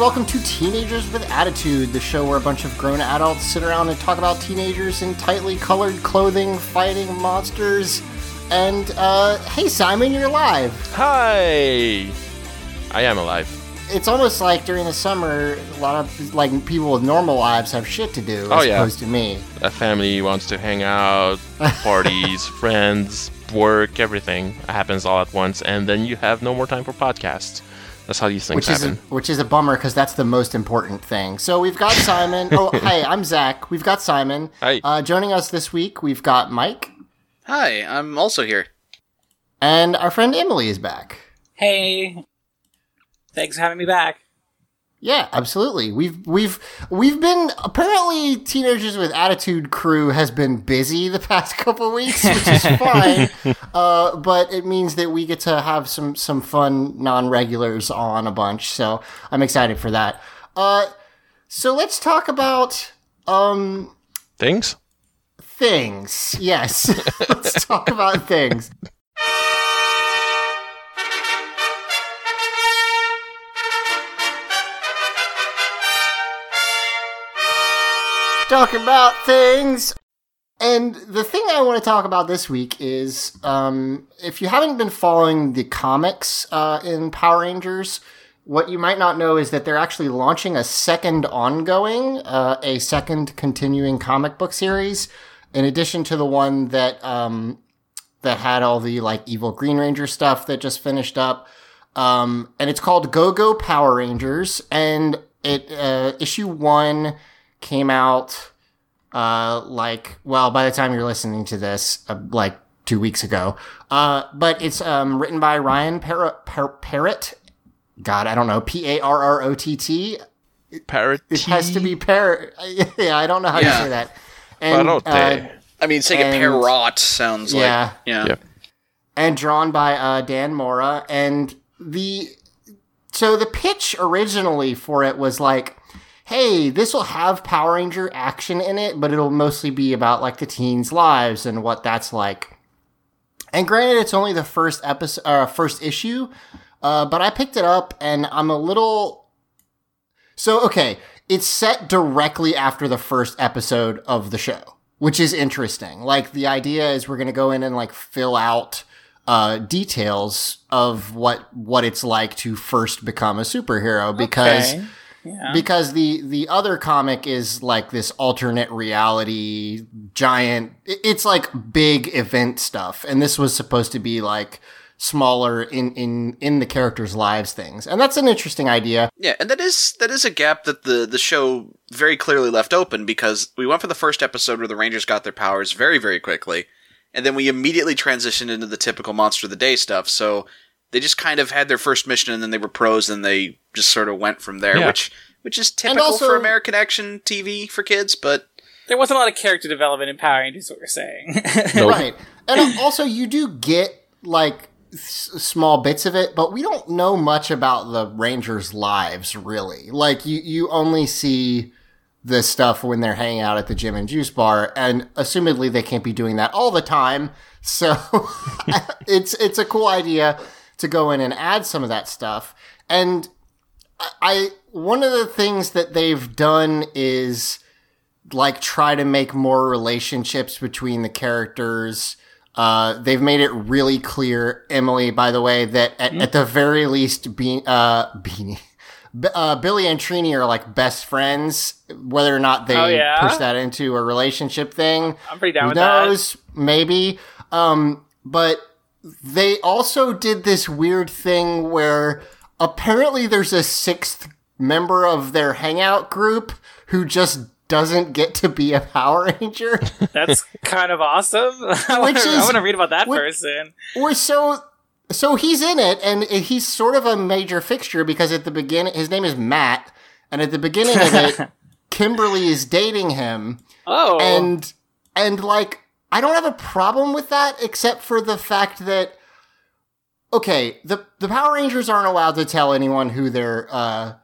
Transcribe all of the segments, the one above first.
Welcome to Teenagers with Attitude, the show where a bunch of grown adults sit around and talk about teenagers in tightly colored clothing fighting monsters. And uh, hey Simon, you're alive! Hi! I am alive. It's almost like during the summer, a lot of like people with normal lives have shit to do as Oh, yeah. opposed to me. A family wants to hang out, parties, friends, work, everything happens all at once, and then you have no more time for podcasts. That's how these things Which is a, which is a bummer because that's the most important thing. So we've got Simon. oh, hey, I'm Zach. We've got Simon. Hi. Uh, joining us this week, we've got Mike, Hi, I'm also here. and our friend Emily is back. Hey, thanks for having me back. Yeah, absolutely. We've we've we've been apparently teenagers with attitude crew has been busy the past couple weeks, which is fine. uh, but it means that we get to have some some fun non regulars on a bunch. So I'm excited for that. Uh, so let's talk about um Things? things. Yes, let's talk about things. Talking about things. And the thing I want to talk about this week is um, if you haven't been following the comics uh, in Power Rangers, what you might not know is that they're actually launching a second ongoing, uh, a second continuing comic book series, in addition to the one that um, that had all the like evil Green Ranger stuff that just finished up. Um, and it's called Go Go Power Rangers, and it uh, issue one came out uh, like well by the time you're listening to this, uh, like two weeks ago. Uh, but it's um, written by Ryan Parrott. Par- Parrott. God, I don't know. P A R R O T T. Parrot? It has to be Parrot. yeah, I don't know how to Yeah. say that. And, Parote. uh, I mean, saying And- it Perrot sounds Yeah. like yeah. Yeah. and drawn by uh, Dan Mora. And the so the pitch originally for it was like, hey, this will have Power Ranger action in it, but it'll mostly be about like the teens' lives and what that's like. And granted, it's only the first episode, uh, first issue, uh, but I picked it up and I'm a little. So okay, it's set directly after the first episode of the show, which is interesting. Like the idea is we're gonna go in and like fill out uh, details of what what it's like to first become a superhero because Okay. Yeah. because the the other comic is like this alternate reality giant it's like big event stuff and this was supposed to be like smaller in in in the characters lives things and that's an interesting idea Yeah, and that is that is a gap that the the show very clearly left open because we went for the first episode where the Rangers got their powers very very quickly, and then we immediately transitioned into the typical monster of the day stuff. So they just kind of had their first mission and then they were pros and they just sort of went from there, Yeah. which which is typical also- for American action TV for kids, but there wasn't a lot of character development in Power Rangers. What we're saying. Nope. right and also you do get like s- small bits of it but we don't know much about the rangers lives really like you you only see the stuff when they're hanging out at the gym and juice bar, and assumedly they can't be doing that all the time. So it's it's a cool idea to go in and add some of that stuff. And I one of the things that they've done is like try to make more relationships between the characters. Uh, they've made it really clear, Emily, by the way, that at, at the very least, Be- uh, Beanie, B- uh, Billy and Trini are like best friends. Whether or not they Oh, yeah? push that into a relationship thing, I'm pretty down who with that. knows? Maybe. Um, but they also did this weird thing where apparently there's a sixth member of their hangout group who just doesn't get to be a Power Ranger. That's kind of awesome. I want to read about that which- person. We're so so he's in it and he's sort of a major fixture because at the beginning his name is Matt and at the beginning of it Kimberly is dating him Oh, and and like I don't have a problem with that except for the fact that okay, the the Power Rangers aren't allowed to tell anyone who they're uh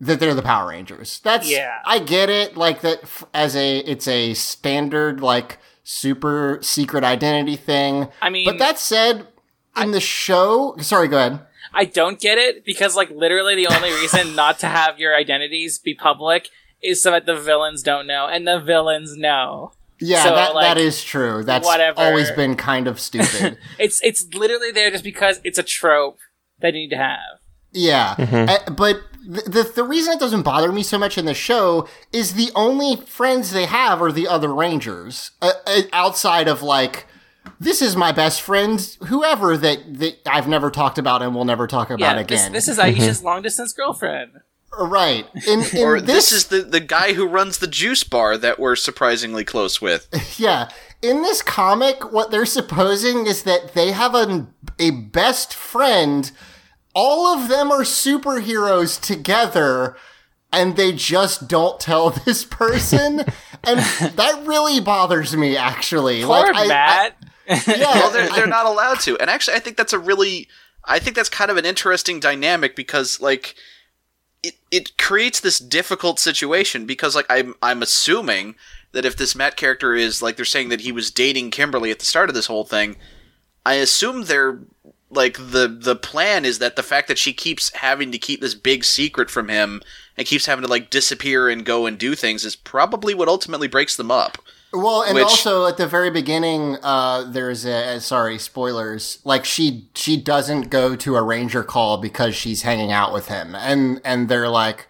that they're the Power Rangers. That's Yeah. I get it like that f- as a it's a standard like super secret identity thing. I mean, But that said, in the show, sorry, go ahead. I don't get it because, like, literally the only reason not to have your identities be public is so that the villains don't know, and the villains know. Yeah, So, that like, that is true. That's whatever. always been kind of stupid. It's it's literally there just because it's a trope that you need to have. Yeah, Uh, but the, the the reason it doesn't bother me so much in the show is the only friends they have are the other Rangers uh, uh, outside of like. This is my best friend, whoever that, that I've never talked about and will never talk about Yeah, this, again. this is Aisha's long distance girlfriend. Right. In, in Or this, this, is the, the guy who runs the juice bar that we're surprisingly close with. Yeah. In this comic, what they're supposing is that they have a, a best friend. All of them are superheroes together, and they just don't tell this person. and that really bothers me, actually. Poor like, I- I- Matt. yeah, well, they're, they're not allowed to. And actually, I think that's a really, I think that's kind of an interesting dynamic because, like, it, it creates this difficult situation because, like, I'm, I'm assuming that if this Matt character is, like, they're saying that he was dating Kimberly at the start of this whole thing, I assume they're, like, the, the plan is that the fact that she keeps having to keep this big secret from him and keeps having to, like, disappear and go and do things is probably what ultimately breaks them up. Well, and Which- also at the very beginning, uh, there's a sorry spoilers. Like she she doesn't go to a ranger call because she's hanging out with him, and and they're like,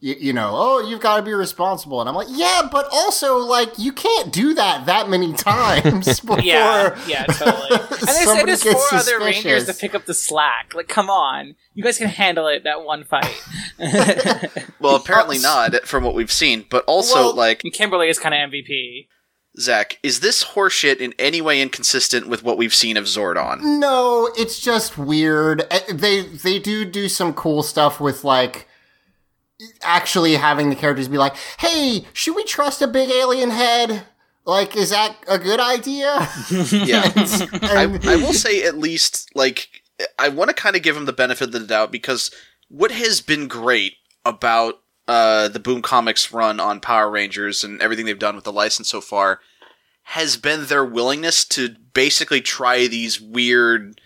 you, you know, oh, you've got to be responsible, and I'm like, yeah, but also like you can't do that that many times before. Yeah, yeah, totally. And there's, somebody and there's gets four other rangers to pick up the slack. Like, come on, you guys can handle it that one fight. Well, apparently not from what we've seen, but also, Well- like, Kimberly is kind of MVP. Zach, is this horseshit in any way inconsistent with what we've seen of Zordon? No, it's just weird. Uh, They they do do some cool stuff with like actually having the characters be like, "Hey, should we trust a big alien head? Like, is that a good idea?" Yeah. I, And- I will say at least, like, I want to kind of give him the benefit of the doubt because what has been great about uh, the Boom Comics run on Power Rangers and everything they've done with the license so far has been their willingness to basically try these weird,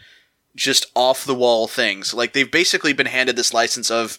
just off the wall things. Like, they've basically been handed this license of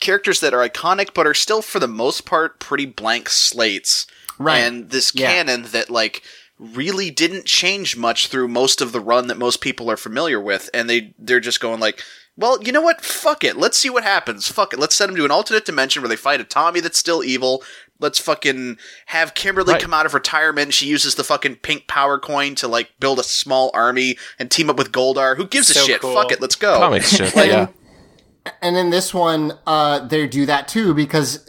characters that are iconic but are still, for the most part, pretty blank slates. Right. And this Yeah. canon that, like, really didn't change much through most of the run that most people are familiar with, and they they're just going like, well, you know what? Fuck it. Let's see what happens. Fuck it. Let's send them to an alternate dimension where they fight a Tommy that's still evil. Let's fucking have Kimberly Right. come out of retirement. She uses the fucking pink power coin to like build a small army and team up with Goldar. Who gives a shit? cool. Fuck it. Let's go. Comics shit. Like- yeah. and in this one, uh, they do that too because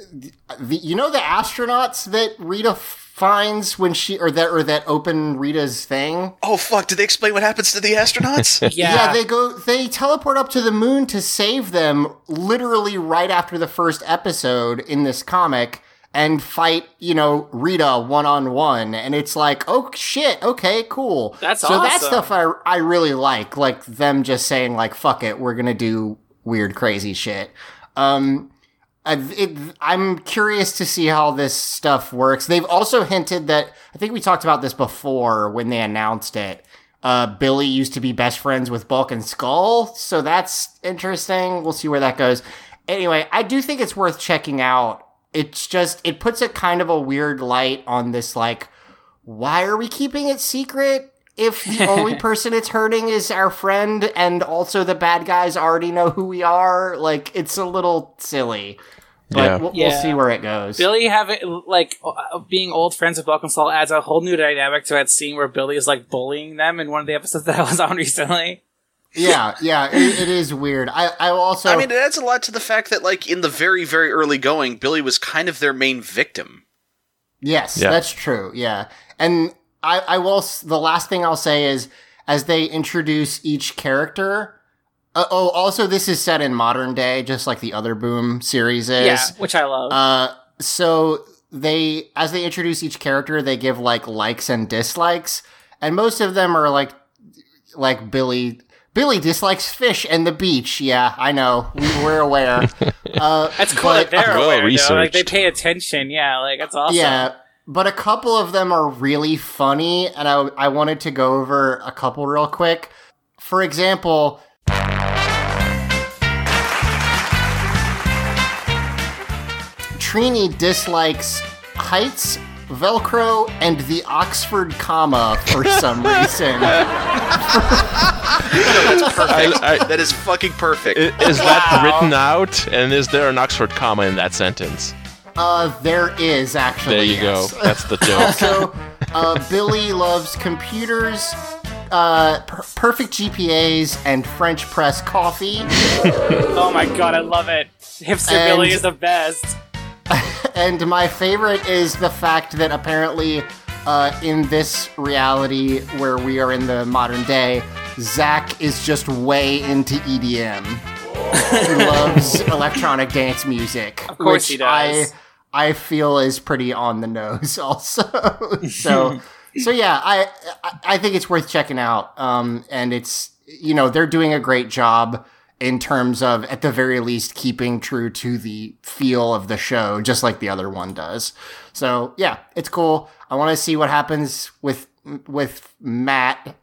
the, you know the astronauts that Rita finds when she or that or that open Rita's thing. Oh fuck! Did they explain what happens to the astronauts? Yeah, Yeah, they go they teleport up to the moon to save them literally right after the first episode in this comic and fight, you know, Rita one on one and it's like, "Oh shit, okay, cool." That's So that stuff I I really like, like them just saying like, "Fuck it, we're going to do weird crazy shit." Um I, it, I'm curious to see how this stuff works. They've also hinted that I think we talked about this before when they announced it. Uh, Billy used to be best friends with Bulk and Skull, so that's interesting. We'll see where that goes. Anyway, I do think it's worth checking out. It's just it puts a kind of a weird light on this like why are we keeping it secret if the only person it's hurting is our friend and also the bad guys already know who we are? Like it's a little silly. But Yeah. we'll, Yeah. we'll see where it goes. Billy having like uh, being old friends with Bulk and Skull adds a whole new dynamic to that scene where Billy is like bullying them in one of the episodes that I was on recently. yeah, yeah, it, it is weird. I I also I mean, it adds a lot to the fact that, like, in the very, very early going, Billy was kind of their main victim. Yes, Yeah. that's true. Yeah. And I, I will, the last thing I'll say is as they introduce each character, uh, oh, also this is set in modern day, just like the other Boom series is. yeah, which I love. Uh, so they, as they introduce each character, they give like likes and dislikes. And most of them are like, like Billy, Billy dislikes fish and the beach. Yeah, I know. We, we're aware. Uh, that's cool but- that they're Well aware, though. Like they pay attention. Yeah, like that's awesome. Yeah, but a couple of them are really funny, and I, I wanted to go over a couple real quick. For example, Trini dislikes heights, Velcro, and the Oxford comma for some reason. I, I, That is fucking perfect. i- is that written out? And is there an Oxford comma in that sentence? Uh, there is actually. There you yes. go. That's the joke. so, uh, Billy loves computers, uh, per- perfect GPAs, and French press coffee. Oh my god, I love it. Hipster And- Billy is the best. and my favorite is the fact that apparently, uh, in this reality where we are in the modern day, Zach is just way into EDM. he loves electronic dance music. Of course which he does. I I feel is pretty on the nose also. so so yeah, I I- I think it's worth checking out. Um, and it's you know they're doing a great job in terms of at the very least keeping true to the feel of the show, just like the other one does. So yeah, it's cool. I want to see what happens with with Matt.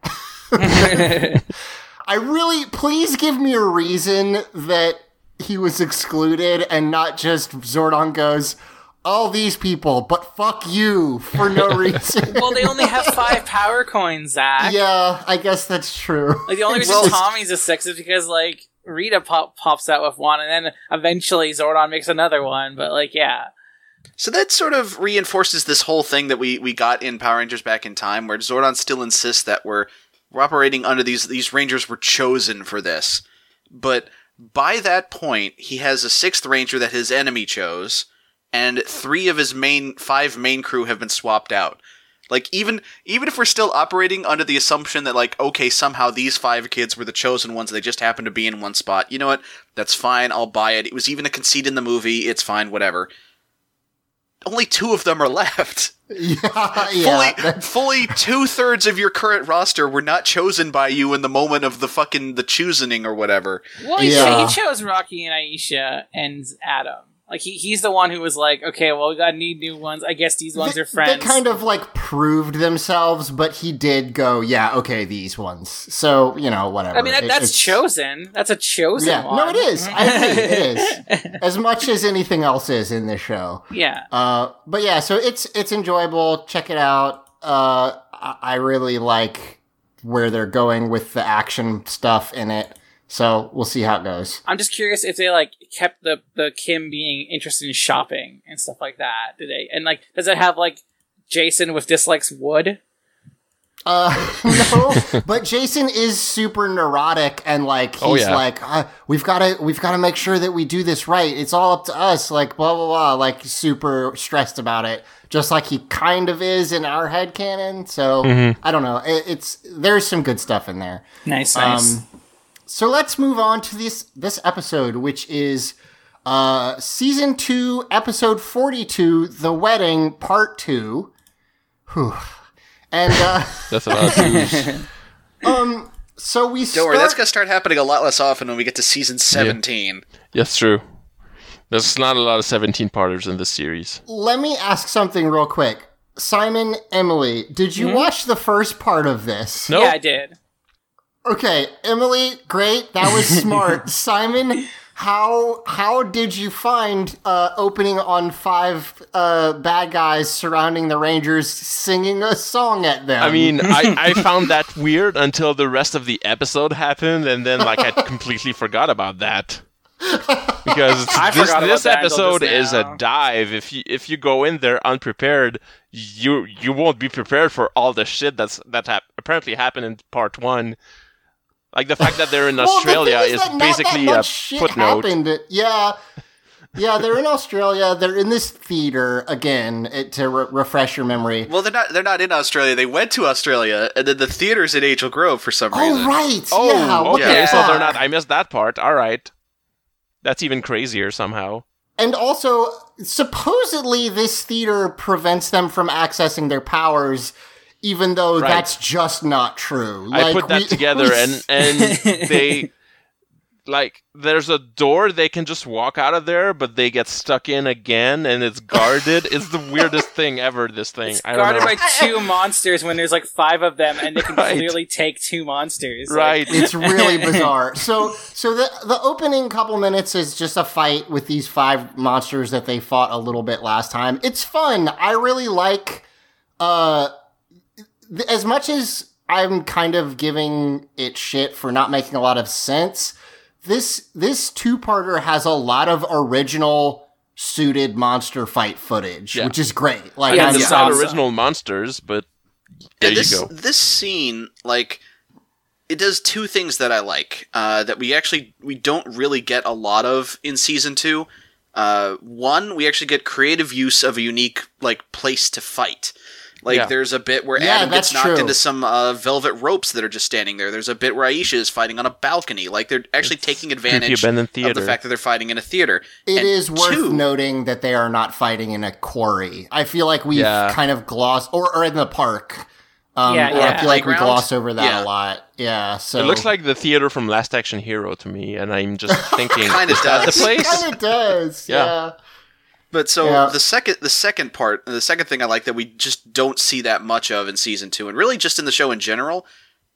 I really please give me a reason that he was excluded and not just Zordon goes all these people, but fuck you for no reason. Well, they only have five power coins, Zach. yeah, I guess that's true. Like the only reason Well- Tommy's a six is because like Rita pop- pops out with one, and then eventually Zordon makes another one. But like, yeah, So that sort of reinforces this whole thing that we, we got in Power Rangers back in time, where Zordon still insists that we're we're operating under these these Rangers were chosen for this. But by that point, he has a sixth Ranger that his enemy chose, and three of his main five main crew have been swapped out. Like even even if we're still operating under the assumption that like okay somehow these five kids were the chosen ones they just happened to be in one spot. You know what? That's fine. I'll buy it. It was even a conceit in the movie. It's fine. Whatever only two of them are left. yeah, yeah. fully, fully two thirds of your current roster were not chosen by you in the moment of the fucking the choosing or whatever. well, he, Yeah. he chose Rocky and Aisha and Adam. Like he, he's the one who was like, okay, well, we gotta need new ones. I guess these ones They- are friends. They kind of like proved themselves, but he did go, yeah, okay, these ones. So you know, whatever. I mean, that, It- that's chosen. That's a chosen Yeah, one. no, it is. I agree, it is as much as anything else is in this show. yeah. Uh, but yeah, so it's it's enjoyable. Check it out. Uh, I, I really like where they're going with the action stuff in it. So we'll see how it goes. I'm just curious if they like kept the the Kim being interested in shopping and stuff like that. Do they? And like, does it have like Jason with dislikes wood? Uh, no, but Jason is super neurotic and like he's Oh, yeah. like, uh, we've got to we've got to make sure that we do this right. It's all up to us. Like blah blah blah. Like super stressed about it, just like he kind of is in our head canon. So I don't know. It, it's there's some good stuff in there. Nice, nice. Um, so let's move on to this this episode, which is uh, season two, episode forty-two, "The Wedding," part two. Whew. And uh, That's about two. so we Don't start. worry, that's gonna start happening a lot less often when we get to season seventeen. That's true. There's not a lot of 17 parters in this series. Let me ask something real quick. Simon, Emily, did you watch the first part of this? Nope. Yeah, I did. Okay, Emily, great. That was smart. Simon, how how did you find uh, opening on five uh, bad guys surrounding the Rangers singing a song at them? I mean, I, I found that weird until the rest of the episode happened, and then like I completely forgot about that. Because I this, this episode is a dive. If you if you go in there unprepared, you you won't be prepared for all the shit that's that hap- apparently happened in part one. Like the fact that they're in Well, Australia thing is that not basically a footnote. Happened. Yeah, yeah, they're in Australia. They're in this theater again it, to re- refresh your memory. Well, they're not. They're not in Australia. They went to Australia, and then the theater's in Angel Grove for some oh, reason. Oh right, Oh, yeah. okay. the So they're not. I missed that part. All right, that's even crazier somehow. And also, supposedly, this theater prevents them from accessing their powers, even though Right. that's just not true. I Like, put that we- together, we- and and they like there's a door they can just walk out of there, but they get stuck in again, and it's guarded. it's the weirdest thing ever. This thing, I don't Guarded know. by two monsters when there's like five of them, and they can Right. clearly take two monsters. Like, right? it's really bizarre. So, so the the opening couple minutes is just a fight with these five monsters that they fought a little bit last time. It's fun. I really like. Uh, th- as much as I'm kind of giving it shit for not making a lot of sense, this this two parter has a lot of original suited monster fight footage, Yeah. which is great. Like, Yeah, it's it's not original monsters, but there And this you go. this scene, like, it does two things that I like. Uh, that we actually we don't really get a lot of in season two. Uh, one, we actually get creative use of a unique like place to fight. Like Yeah. there's a bit where Yeah, Adam gets knocked true. into some uh, velvet ropes that are just standing there. There's a bit where Aisha is fighting on a balcony. Like they're actually taking advantage abandoned of the fact that they're fighting in a theater. It And is worth two, noting that they are not fighting in a quarry. I feel like we've Yeah. kind of glossed, or, or in the park. Um, Yeah, or I feel like we gloss over that Yeah. a lot. Yeah, so It looks like the theater from Last Action Hero to me, and I'm just thinking, Kinda is that the place? kind of does. Yeah. yeah. But so Yeah. the second the second part, the second thing I like that we just don't see that much of in season two, and really just in the show in general,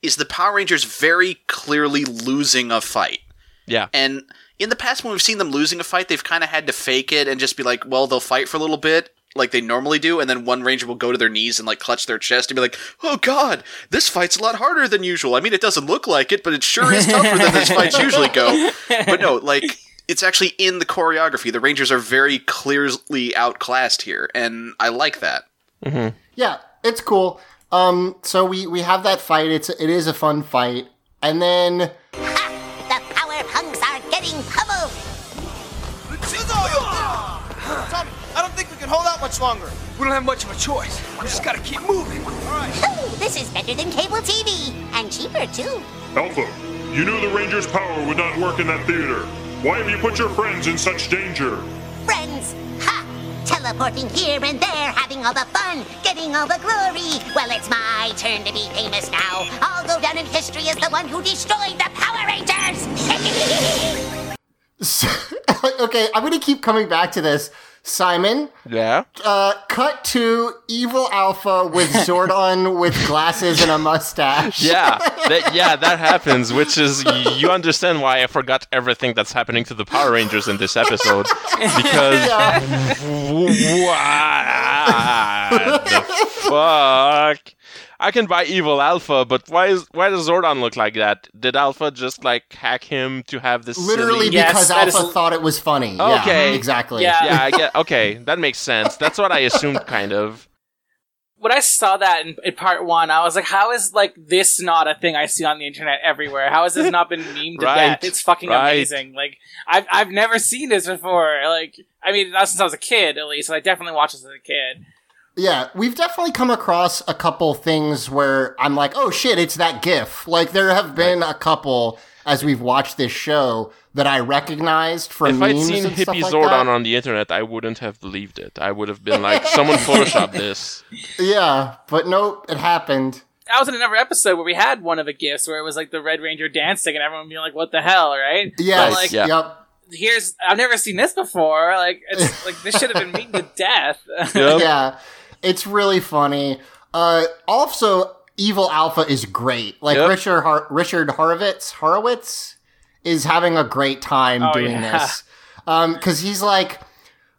is the Power Rangers very clearly losing a fight. Yeah, And in the past, when we've seen them losing a fight, they've kind of had to fake it and just be like, well, they'll fight for a little bit, like they normally do, and then one Ranger will go to their knees and like clutch their chest and be like, oh god, this fight's a lot harder than usual. I mean, it doesn't look like it, but it sure is tougher than these fights usually go. But no, like. It's actually in the choreography. The Rangers are very clearly outclassed here, and I like that. Yeah, it's cool. Um, so we we have that fight. It's it is a fun fight, and then The power punks are getting pummeled. Tommy, I don't think we can hold out much longer. We don't have much of a choice. We just gotta keep moving. Ooh, this is better than cable TV and cheaper too. Alpha, you knew the Ranger's power would not work in that theater. Why have you put your friends in such danger? Friends, ha! Teleporting here and there, having all the fun, getting all the glory. Well, it's my turn to be famous now. I'll go down in history as the one who destroyed the Power Rangers. okay, I'm gonna keep coming back to this. Simon, yeah. uh, cut to evil Alpha with Zordon with glasses and a mustache. Yeah, that, yeah, that happens, which is you understand why I forgot everything that's happening to the Power Rangers in this episode because what the fuck? I can buy Evil Alpha, but why is why does Zordon look like that? Did Alpha just like hack him to have this Literally silly- because that is Alpha l- thought it was funny. Okay. Yeah, exactly. Yeah. Yeah, I get okay. That makes sense. That's what I assumed, kind of. when I saw that in, in part one, I was like, "How is like this not a thing I see on the internet everywhere? How has this not been memed to Right, death? It's fucking right. amazing! Like I've I've never seen this before. Like I mean, not since I was a kid, at least. I definitely watched this as a kid. Yeah, we've definitely come across a couple things where I'm like, oh shit, it's that GIF. Like there have been a couple as we've watched this show that I recognized from If I'd seen and hippie like Zordon that. on the internet, I wouldn't have believed it. I would have been like, someone photoshopped this. Yeah, but nope, it happened. I was in another episode where we had one of the gifts where it was like the Red Ranger dancing and everyone being like, "What the hell?" Right? Yes, But, like, yeah. yep. here's I've never seen this before. Like it's like this should have been beaten to death. Yep. yeah, it's really funny. Uh, also, Evil Alpha is great. Like Yep. Richard Har- Richard Horvitz Horvitz is having a great time Oh, doing yeah. this because he's like.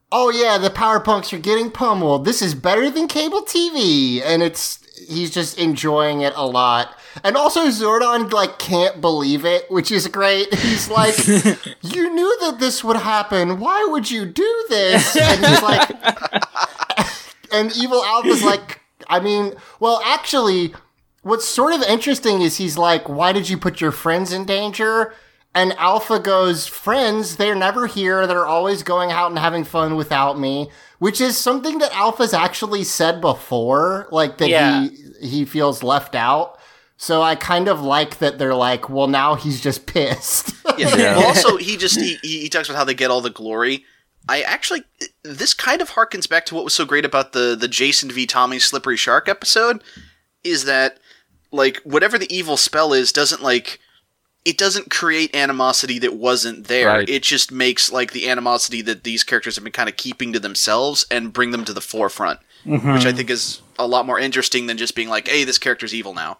Oh yeah, the power punks are getting pummeled. This is better than cable TV, and it's he's just enjoying it a lot. And also Zordon like can't believe it, which is great. He's like, "You knew that this would happen. Why would you do this?" And he's like, and Evil Alpha's like, I mean, well, actually, what's sort of interesting is he's like, why did you put your friends in danger? And Alpha goes, friends, they're never here. They're always going out and having fun without me, which is something that Alpha's actually said before, like that Yeah. he he feels left out. So I kind of like that they're like, well, now he's just pissed. Yeah. Yeah. Well, also, he just he, he he talks about how they get all the glory. I actually this kind of harkens back to what was so great about the the Jason v Tommy Slippery Shark episode is that like whatever the evil spell is doesn't like it doesn't create animosity that wasn't there. Right. It just makes like the animosity that these characters have been kind of keeping to themselves and bring them to the forefront, mm-hmm. which I think is a lot more interesting than just being like, "Hey, this character's evil now."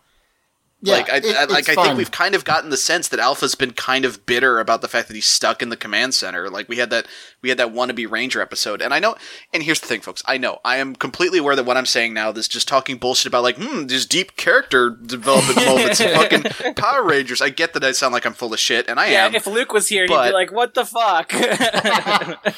Yeah, like I, it- I like I fun. think we've kind of gotten the sense that Alpha's been kind of bitter about the fact that he's stuck in the command center. Like we had that we had that wannabe ranger episode, and I know. And here's the thing, folks. I know I am completely aware that what I'm saying now, is just talking bullshit about like, hmm, these deep character development moments, in fucking Power Rangers. I get that I sound like I'm full of shit, and I yeah, am. if Luke was here, he'd be like, "What the fuck?"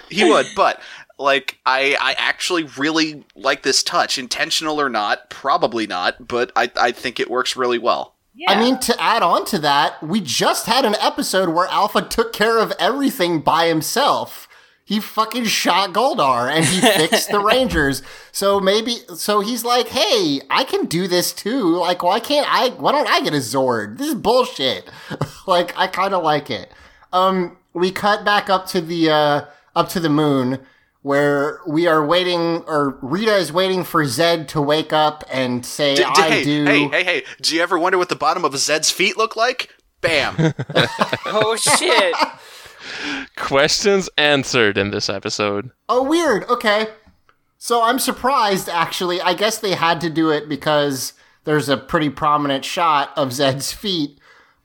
he would, but like I, I actually really like this touch, intentional or not, probably not, but I, I think it works really well. yeah. I mean, to add on to that, we just had an episode where Alpha took care of everything by himself. He fucking shot Goldar and he fixed the Rangers. So maybe, so he's like, hey, I can do this too. Like, why can't I, why don't I get a Zord? This is bullshit. like, I kind of like it. Um, we cut back up to the, uh, up to the moon where we are waiting, or Rita is waiting for Zed to wake up and say, D- d- I hey, do. hey, hey, hey! Do you ever wonder what the bottom of Zed's feet look like? Bam! oh shit! Questions answered in this episode. Oh, weird. Okay. So I'm surprised, actually. I guess they had to do it because there's a pretty prominent shot of Zed's feet.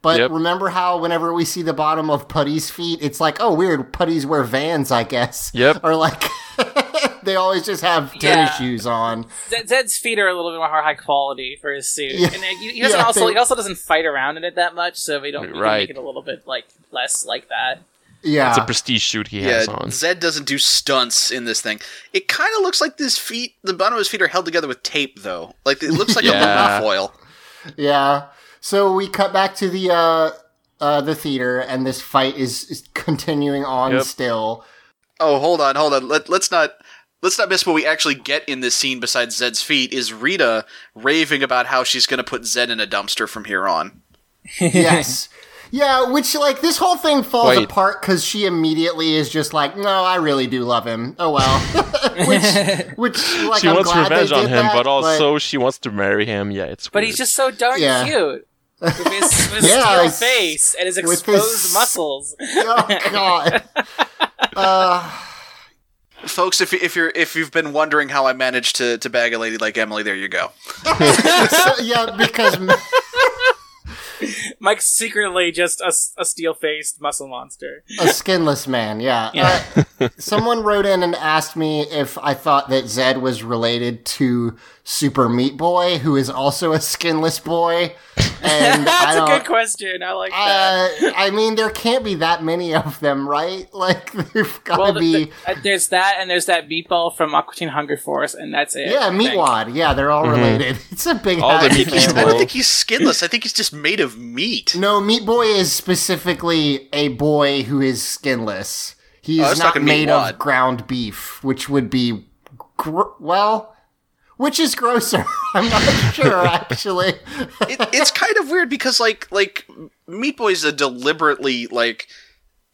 But Yep. remember how whenever we see the bottom of Putty's feet, it's like, oh, weird. Putties wear vans, I guess. Yep. Or like, they always just have tennis Yeah. shoes on. Zed's feet are a little bit more high quality for his suit, Yeah. and uh, he, he doesn't Yeah, also they- he also doesn't fight around in it that much, so we don't we Right. make it a little bit like less like that. Yeah. It's a prestige shoot he has on. Zed doesn't do stunts in this thing. It kind of looks like his feet, the bottom of his feet are held together with tape, though. Like it looks like Yeah. aluminum foil. Yeah. So we cut back to the uh uh the theater and this fight is, is continuing on Yep. still. Oh, hold on, hold on. Let, let's not let's not miss what we actually get in this scene. Besides Zed's feet, is Rita raving about how she's going to put Zed in a dumpster from here on. yes. Yeah, which like this whole thing falls Wait. apart because she immediately is just like, no, I really do love him. Oh well, which, which like she I'm wants glad revenge on him, that, but also she wants to marry him. Yeah, it's But weird. he's just so darn Yeah. cute with his, with his Yeah, steel face and his exposed his- muscles. oh god. Uh, Folks, if, if you're if you've been wondering how I managed to, to bag a lady like Emily, there you go. so, yeah, because Mike's secretly just a, a steel faced muscle monster. a skinless man. Yeah. Uh, someone wrote in and asked me if I thought that Zed was related to Super Meat Boy, who is also a skinless boy. And That's a don't, good question. I like that. Uh, I mean, there can't be that many of them, right? Like, there've got to well, th- be. th- uh, there's that, and there's that meatball from Aqua Teen Hunger Force, and that's it. yeah, Meatwad. Yeah, they're all related. It's a big All the ass meat family. I don't think he's skinless. I think he's just made of meat. No, Meat Boy is specifically a boy who is skinless. He's Oh, I is was not talking made Meatwad. of ground beef, which would be, gr- well, which is grosser. I'm not sure, actually. it, it's kind of weird because like like Meat Boy's a deliberately like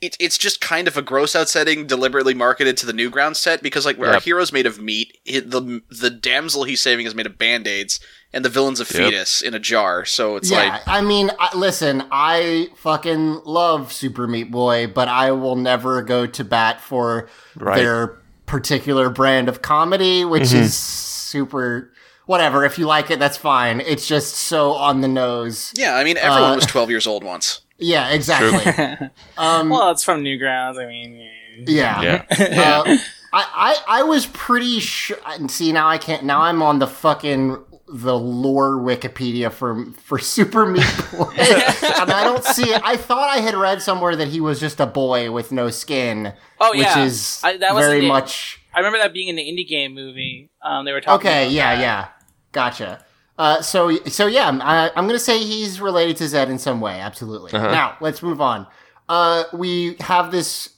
it, it's just kind of a gross out setting deliberately marketed to the Newgrounds set because like our Yep. hero's made of meat, it, the the damsel he's saving is made of band aids, and the villain's a Yep. fetus in a jar. So it's yeah, like I mean, I, listen, I fucking love Super Meat Boy, but I will never go to bat for Right. their particular brand of comedy, which Mm-hmm. is super. Whatever. If you like it, that's fine. It's just so on the nose. yeah, I mean everyone Uh, was twelve years old once. Yeah, exactly. um, well, it's from Newgrounds. I mean, yeah. Yeah. Uh, I, I I was pretty sure. See now I can't. Now I'm on the fucking the lore Wikipedia for for Super Meat Boy, and I don't see it. I thought I had read somewhere that he was just a boy with no skin. Oh, which yeah. is I- that was very the- much I remember that being in the indie game movie. Um, they were talking. About Okay. about Yeah, that. yeah, gotcha. Uh, so so yeah, I, I'm gonna say he's related to Zed in some way. Absolutely. Uh-huh. Now let's move on. Uh, we have this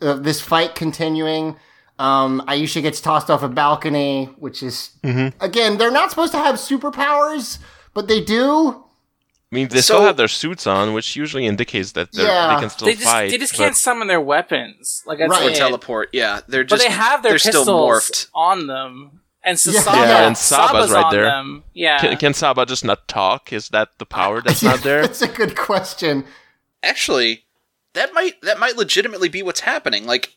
uh, this fight continuing. Um, Aisha gets tossed off a balcony, which is Mm-hmm. again they're not supposed to have superpowers, but they do. I mean, they So- still have their suits on, which usually indicates that they're, Yeah. they can still They just fight. they just but- can't summon their weapons. Like that's Right. Or teleport. Yeah, they're But they have their they're still pistols morphed. on them, and so Yeah. Saba, Yeah, and Saba's Saba's right there. them. Yeah, Can, can Saba just not talk? Is that the power that's not there? That's a good question. Actually, that might that might legitimately be what's happening. Like,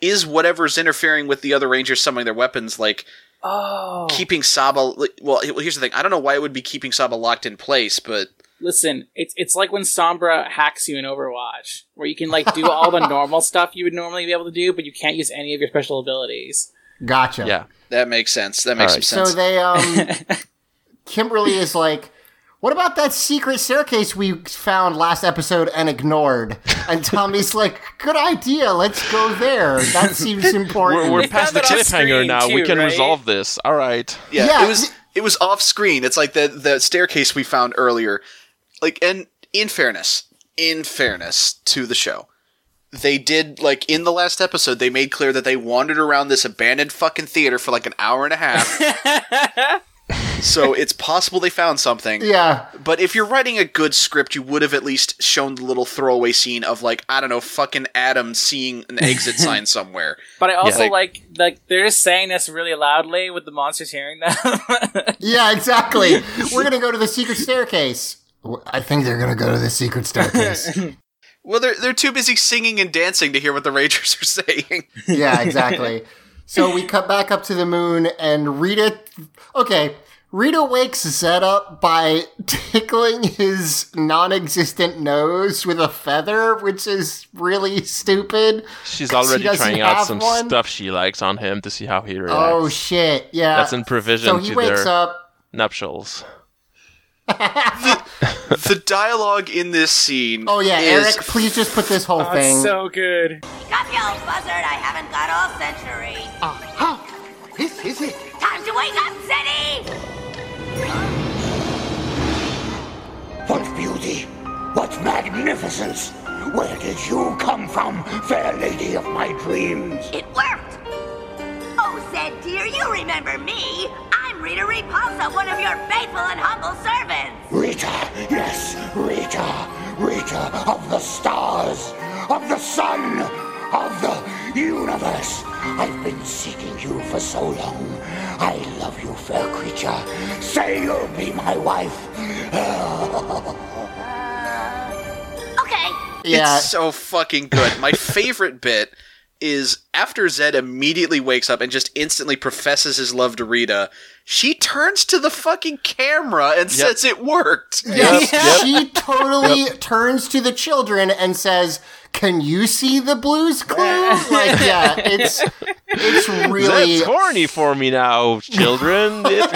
is whatever's interfering with the other Rangers summoning their weapons like oh, keeping Saba? Well, well, here's the thing. I don't know why it would be keeping Saba locked in place, but listen, it's it's like when Sombra hacks you in Overwatch, where you can like do all the normal stuff you would normally be able to do, but you can't use any of your special abilities. Gotcha. yeah. that makes sense. That makes All right. some So they um Kimberly is like, what about that secret staircase we found last episode and ignored? And Tommy's like, good idea, let's go there. That seems important. We're, we're past the found it cliffhanger screen now. we can right? resolve this. All right. yeah, yeah. it was it was off screen. It's like the the staircase we found earlier. Like, and in fairness, in fairness to the show, they did like in the last episode they made clear that they wandered around this abandoned fucking theater for like an hour and a half. so it's possible they found something. yeah. But if you're writing a good script, you would have at least shown the little throwaway scene of like I don't know, fucking Adam seeing an exit sign somewhere. But I also like- like like they're just saying this really loudly with the monsters hearing them. Yeah, exactly. We're gonna go to the secret staircase. I think they're gonna go to the secret staircase. Well, they're they're too busy singing and dancing to hear what the Rangers are saying. yeah, exactly. So we cut back up to the moon, and Rita. Okay, Rita wakes Zed up by tickling his non-existent nose with a feather, which is really stupid. She's already doesn't trying out some one. stuff she likes on him to see how he oh, reacts. Oh shit! Yeah, That's in provision So he to wakes their up. nuptials. The dialogue in this scene. Oh yeah, is Eric, please just put this whole Oh, thing. so good. Up, you old buzzard! I haven't got all century. Aha! This is it. Time to wake up, city! What beauty! What magnificence! Where did you come from, fair lady of my dreams? It worked! Oh, Zed dear, you remember me. I'm Rita Repulsa, one of your faithful and humble servants. Rita, yes, Rita, Rita of the stars, of the sun, of the universe. I've been seeking you for so long. I love you, fair creature. Say you'll be my wife. Uh, okay. yeah, It's so fucking good. My favorite bit is after Zed immediately wakes up and just instantly professes his love to Rita, she turns to the fucking camera and says it worked. Yeah, she totally turns to the children and says, "Can you see the blues clue?" Like, yeah, it's it's really That's horny for me now, children. it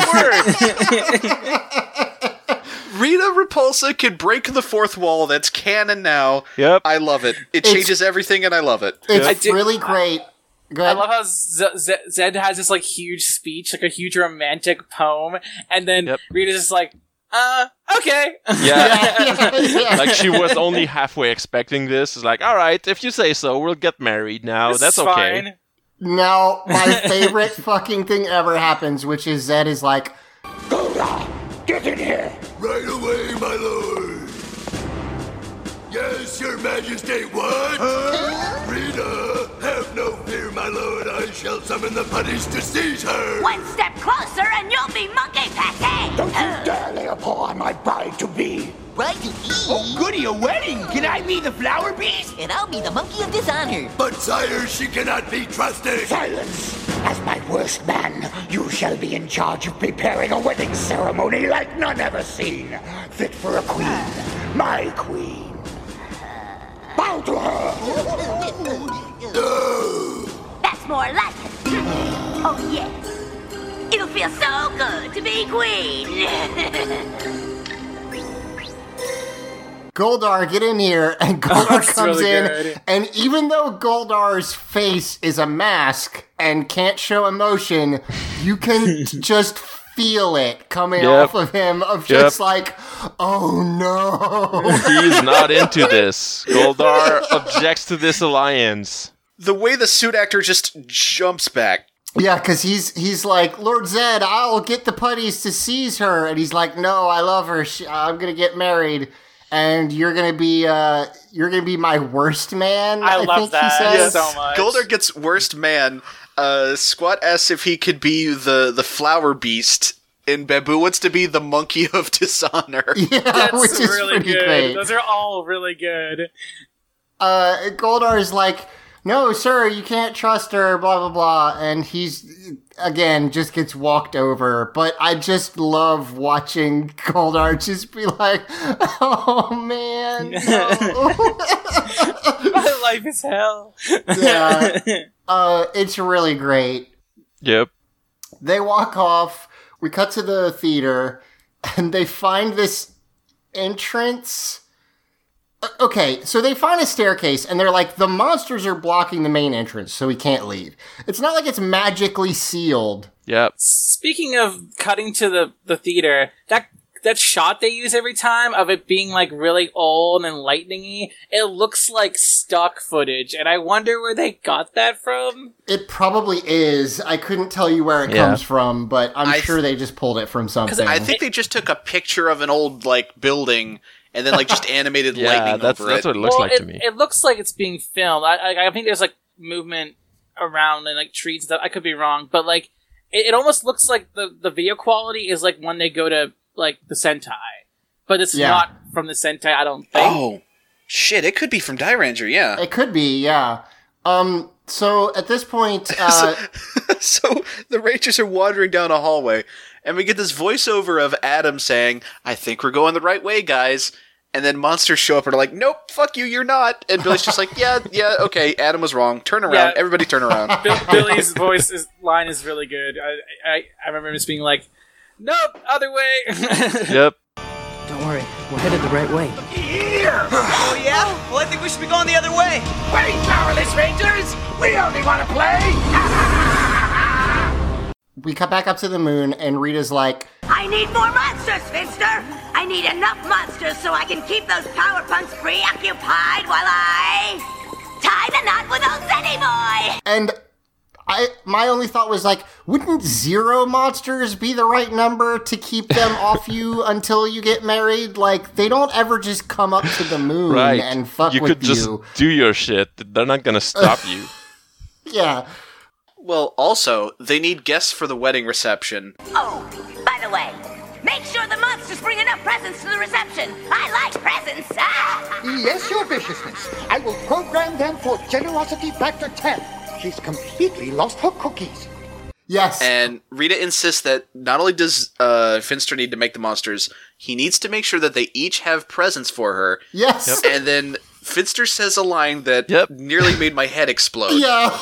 worked. Rita Repulsa can break the fourth wall. That's canon now. Yep. I love it. It It's- changes everything and I love it. it's I did- really great. Go I ahead. love how Z- Z- Zed has this like huge speech, like a huge romantic poem, and then Yep. Rita's just like, "Uh, okay." Yeah. Yeah. like she was only halfway expecting this. It's like, all right, if you say so, we'll get married now. This That's is okay. fine. Now, my favorite fucking thing ever happens, which is Zed is like, Goldar, get in here. Right away, my lord. Yes, your majesty, what? Rita, have no fear, my lord. I shall summon the putties to seize her. One step closer and you'll be monkey pate. Don't you uh. dare lay a paw on my bride-to-be. Bride to be? Oh, goody, a wedding! Can I be the flower beast? And I'll be the monkey of dishonor. But, sire, she cannot be trusted. Silence! As my man, you shall be in charge of preparing a wedding ceremony like none ever seen. Fit for a queen. My queen. Bow to her! That's more like it. Oh, yes. It'll feel so good to be queen. Goldar, get in here. And Goldar That's comes really in. good. And even though Goldar's face is a mask and can't show emotion, you can just feel it coming Yep. off of him of just Yep. like, oh no. He's not into this. Goldar objects to this alliance. The way the suit actor just jumps back. Yeah, because he's he's like Lord Zed. I'll get the putties to seize her, and he's like, "No, I love her. She, I'm gonna get married, and you're gonna be uh, you're gonna be my worst man." I love think that. he says. so much. Goldar gets worst man. Uh, Squatt asks if he could be the the flower beast, and Baboo wants to be the monkey of dishonor. Yeah, That's which is really pretty good. great. Those are all really good. uh, Goldar is like, "No, sir, you can't trust her." Blah blah blah, and he's again just gets walked over. But I just love watching Goldar just be like, "Oh man." no." My life is hell. Yeah. Uh, it's really great. Yep. They walk off. We cut to the theater, and they find this entrance. Okay, so they find a staircase, and they're like, the monsters are blocking the main entrance, so we can't leave. It's not like it's magically sealed. Yep. Speaking of cutting to the, the theater, that that shot they use every time of it being like really old and lightningy, it looks like stock footage, and I wonder where they got that from. It probably is. I couldn't tell you where it Yeah. comes from, but I'm I th- sure they just pulled it from something. I think they just took a picture of an old like building and then like just animated Yeah, lightning that's over that's it. what it looks well, like it, to me. it looks like it's being filmed. I, I, I think there's like movement around and like trees and stuff. I could be wrong, but like it, it almost looks like the the video quality is like when they go to like the Sentai, but it's Yeah. not from the Sentai. I don't think. oh shit! It could be from Dairanger. Yeah. It could be, yeah. Um, so at this point, uh, so the Rangers are wandering down a hallway, and we get this voiceover of Adam saying, "I think we're going the right way, guys." And then monsters show up and are like, "Nope, fuck you, you're not." And Billy's just like, "Yeah, yeah, okay, Adam was wrong. Turn around, Yeah. everybody, turn around." Bill, Billy's voice is, line is really good. I, I I remember just being like, "Nope, other way." Yep. Don't worry, we're headed the right way. Here! Oh, yeah? Well, I think we should be going the other way. Wait, powerless rangers! We only want to play! we cut back up to the moon, and Rita's like, I need more monsters, Finster. I need enough monsters so I can keep those power punks preoccupied while I tie the knot with old Zeddy Boy. and I my only thought was like, wouldn't zero monsters be the right number to keep them off you until you get married? Like they don't ever just come up to the moon Right. and fuck you with could just you. do your shit. They're not gonna stop you. Yeah. well, also they need guests for the wedding reception. Oh, by the way, make sure the monsters bring enough presents to the reception. I like presents. Ah. Yes, your viciousness. I will program them for generosity factor 10. She's completely lost her cookies. Yes. And Rita insists that not only does uh, Finster need to make the monsters, he needs to make sure that they each have presents for her. yes. And then Finster says a line that nearly made my head explode. Yeah.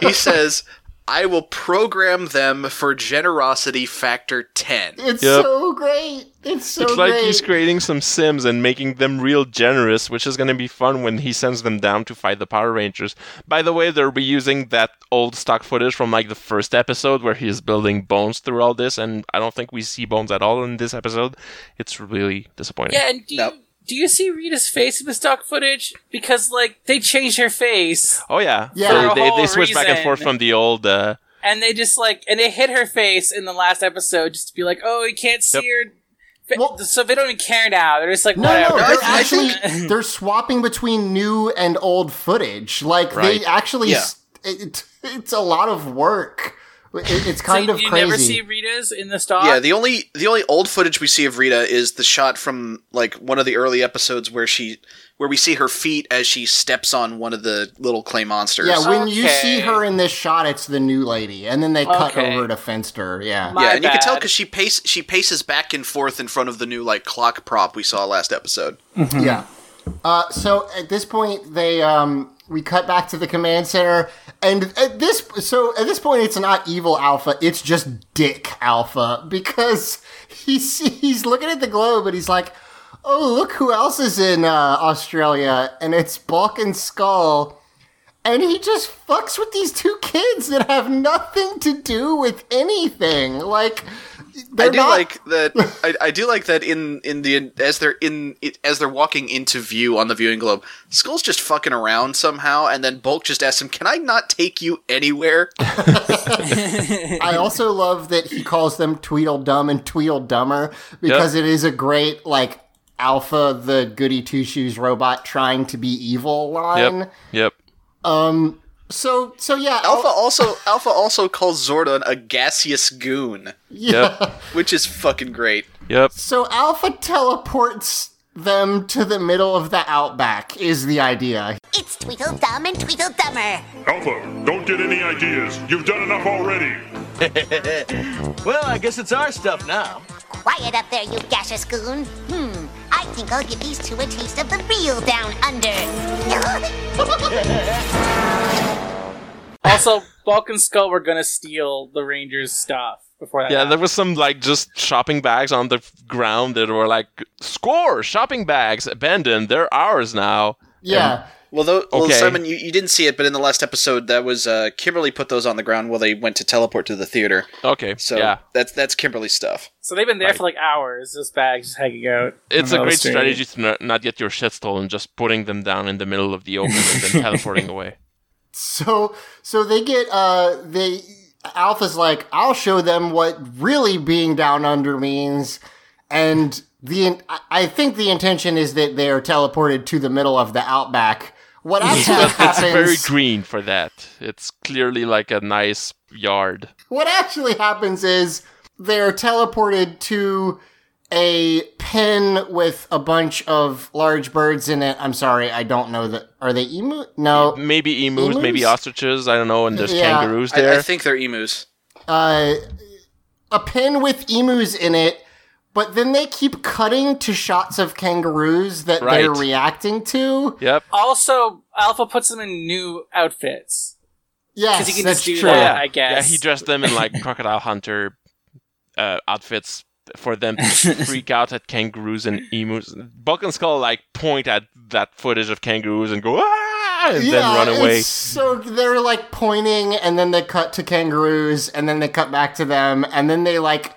he says, I will program them for generosity factor 10. It's Yep. so great. It's so great. it's like great. he's creating some Sims and making them real generous, which is going to be fun when he sends them down to fight the Power Rangers. By the way, they're reusing that old stock footage from like the first episode where he's building Bones through all this, and I don't think we see Bones at all in this episode. It's really disappointing. Yeah, and do you, do you see Rita's face in the stock footage? Because like they changed her face. Oh yeah, Yeah. They- For a they, they, whole switch back and forth from the old. Uh, and they just like and they hit her face in the last episode just to be like, oh, you can't see Yep. her so they don't even care now. They're just like No, whatever. no, they're actually they're swapping between new and old footage. Like Right. they actually, Yeah. s- it, it's a lot of work. It, it's kind so of you crazy. never see Rita's in the stock. Yeah, the only the only old footage we see of Rita is the shot from like one of the early episodes where she where we see her feet as she steps on one of the little clay monsters. yeah, when you see her in this shot, it's the new lady, and then they cut Okay. over to Finster. Yeah, My yeah, and you can tell because she pace she paces back and forth in front of the new like clock prop we saw last episode. Yeah. Uh, so at this point, they um, we cut back to the command center, and at this so at this point, it's not evil Alpha; it's just Dick Alpha because he's he's looking at the globe and he's like, "Oh, look who else is in uh, Australia," and it's Bulk and Skull. And he just fucks with these two kids that have nothing to do with anything. Like, I they're do not- like that. I, I do like that in in the as they're in it, as they're walking into view on the viewing globe. Skull's just fucking around somehow, and then Bulk just asks him, "Can I not take you anywhere?" I also love that he calls them Tweedledum and Tweedledummer because it is a great like Alpha the Goody Two Shoes robot trying to be evil line. Yep. Yep. Um. So so yeah. Alpha also Alpha also calls Zordon a gaseous goon, Yeah. which is fucking great. Yep. So Alpha teleports them to the middle of the outback is the idea. It's Tweedledum and Tweedledummer. Alpha, don't get any ideas. You've done enough already. well, I guess it's our stuff now. Quiet up there, you gaseous goon. Hmm, I think I'll give these two a taste of the real down under. Also, Bulk and Skull were gonna steal the Rangers' stuff before that. Yeah, happened. there was some like just shopping bags on the ground that were like score shopping bags abandoned. They're ours now. Yeah. Well, though, well, Simon, you, you didn't see it, but in the last episode, that was uh, Kimberly put those on the ground while they went to teleport to the theater. Okay. So yeah. that's that's Kimberly's stuff. So they've been there Right. for like hours. Those bags just hanging out. It's a great strategy to not, not get your shit stolen, just putting them down in the middle of the open and then teleporting away. So so they get uh they Alpha's like I'll show them what really being down under means, and the I- think the intention is that they are teleported to the middle of the outback. What actually But it's very green for that. It's clearly like a nice yard. what actually happens is they're teleported to a pen with a bunch of large birds in it. I'm sorry, I don't know that. Are they emu? No, Maybe emus, maybe ostriches. I don't know. And there's Yeah. kangaroos there. I think they're emus. uh, a pen with emus in it, but then they keep cutting to shots of kangaroos that they're reacting to. yep. Also, Alpha puts them in new outfits. Yes, he can that's do true. that, I Yeah, guess. he dressed them in like crocodile hunter uh, outfits for them to freak out at kangaroos and emus. Bulk and Skull like point at that footage of kangaroos and go ah, and then run away. So they're like pointing, and then they cut to kangaroos, and then they cut back to them, and then they like.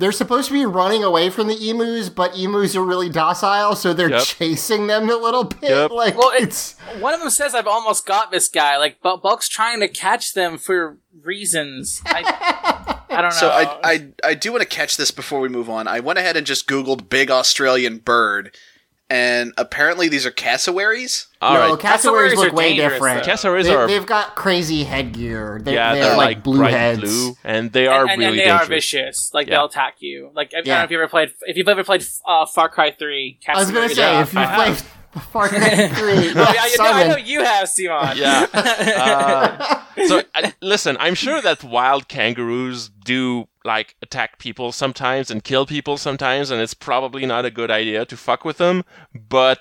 They're supposed to be running away from the emus, but emus are really docile, so they're Yep. chasing them a little bit. Yep. Like Well, it- it's One of them says, "I've almost got this guy." Like Bul- Bulk's trying to catch them for reasons. I, I don't know. So I, I I do want to catch this before we move on. I went ahead and just Googled big Australian bird, and apparently these are cassowaries. All no, right. cassowaries Cassowaries look are way different. though. Cassowaries they, are They've got crazy headgear. They, yeah, they they're like, like blue heads. blue, and they are and, and, really and they dangerous. are vicious. Like Yeah. they'll attack you. Like I, I don't Yeah. know if you ever played. If you've ever played uh, Far Cry Three, I was gonna say are if you off. Played have. Far Cry Three, Oh, yeah, I, know, I know you have, Simon. Yeah. Uh, so uh, listen, I'm sure that wild kangaroos do like attack people sometimes and kill people sometimes, and it's probably not a good idea to fuck with them. But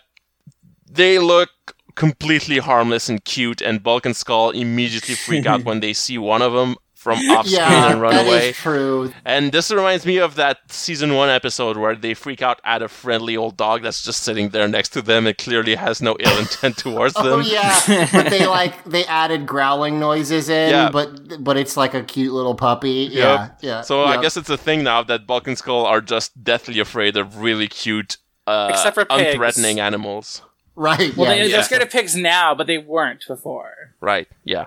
they look completely harmless and cute, and Bulk and Skull immediately freak out when they see one of them from off screen yeah, and run that is away. true. And this reminds me of that season one episode where they freak out at a friendly old dog that's just sitting there next to them and clearly has no ill intent towards them. Oh yeah, but they like they added growling noises in, Yeah. but but it's like a cute little puppy. Yeah, Yep. yeah. So I guess it's a thing now that Bulk and Skull are just deathly afraid of really cute, uh, Except for pigs. unthreatening animals. right. Well, yeah, they, yeah. they're scared of pigs now, but they weren't before. Right? Yeah.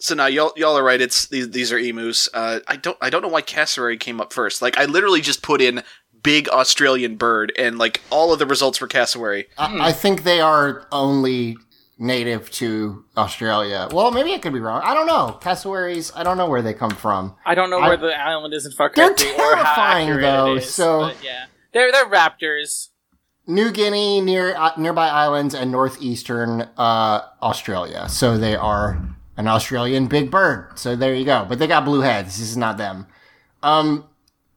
So now y'all y'all are right. It's these these are emus. Uh, I don't I don't know why cassowary came up first. Like I literally just put in big Australian bird, and like all of the results were cassowary. I, I think they are only native to Australia. Well, maybe I could be wrong. I don't know. Cassowaries, I don't know where they come from. I don't know I- where the island is in Far They're Country or how terrifying, though, it is, so- yeah, they're they're raptors. New Guinea, near uh, nearby islands, and northeastern uh, Australia. So they are an Australian big bird. So there you go. But they got blue heads. This is not them. Um,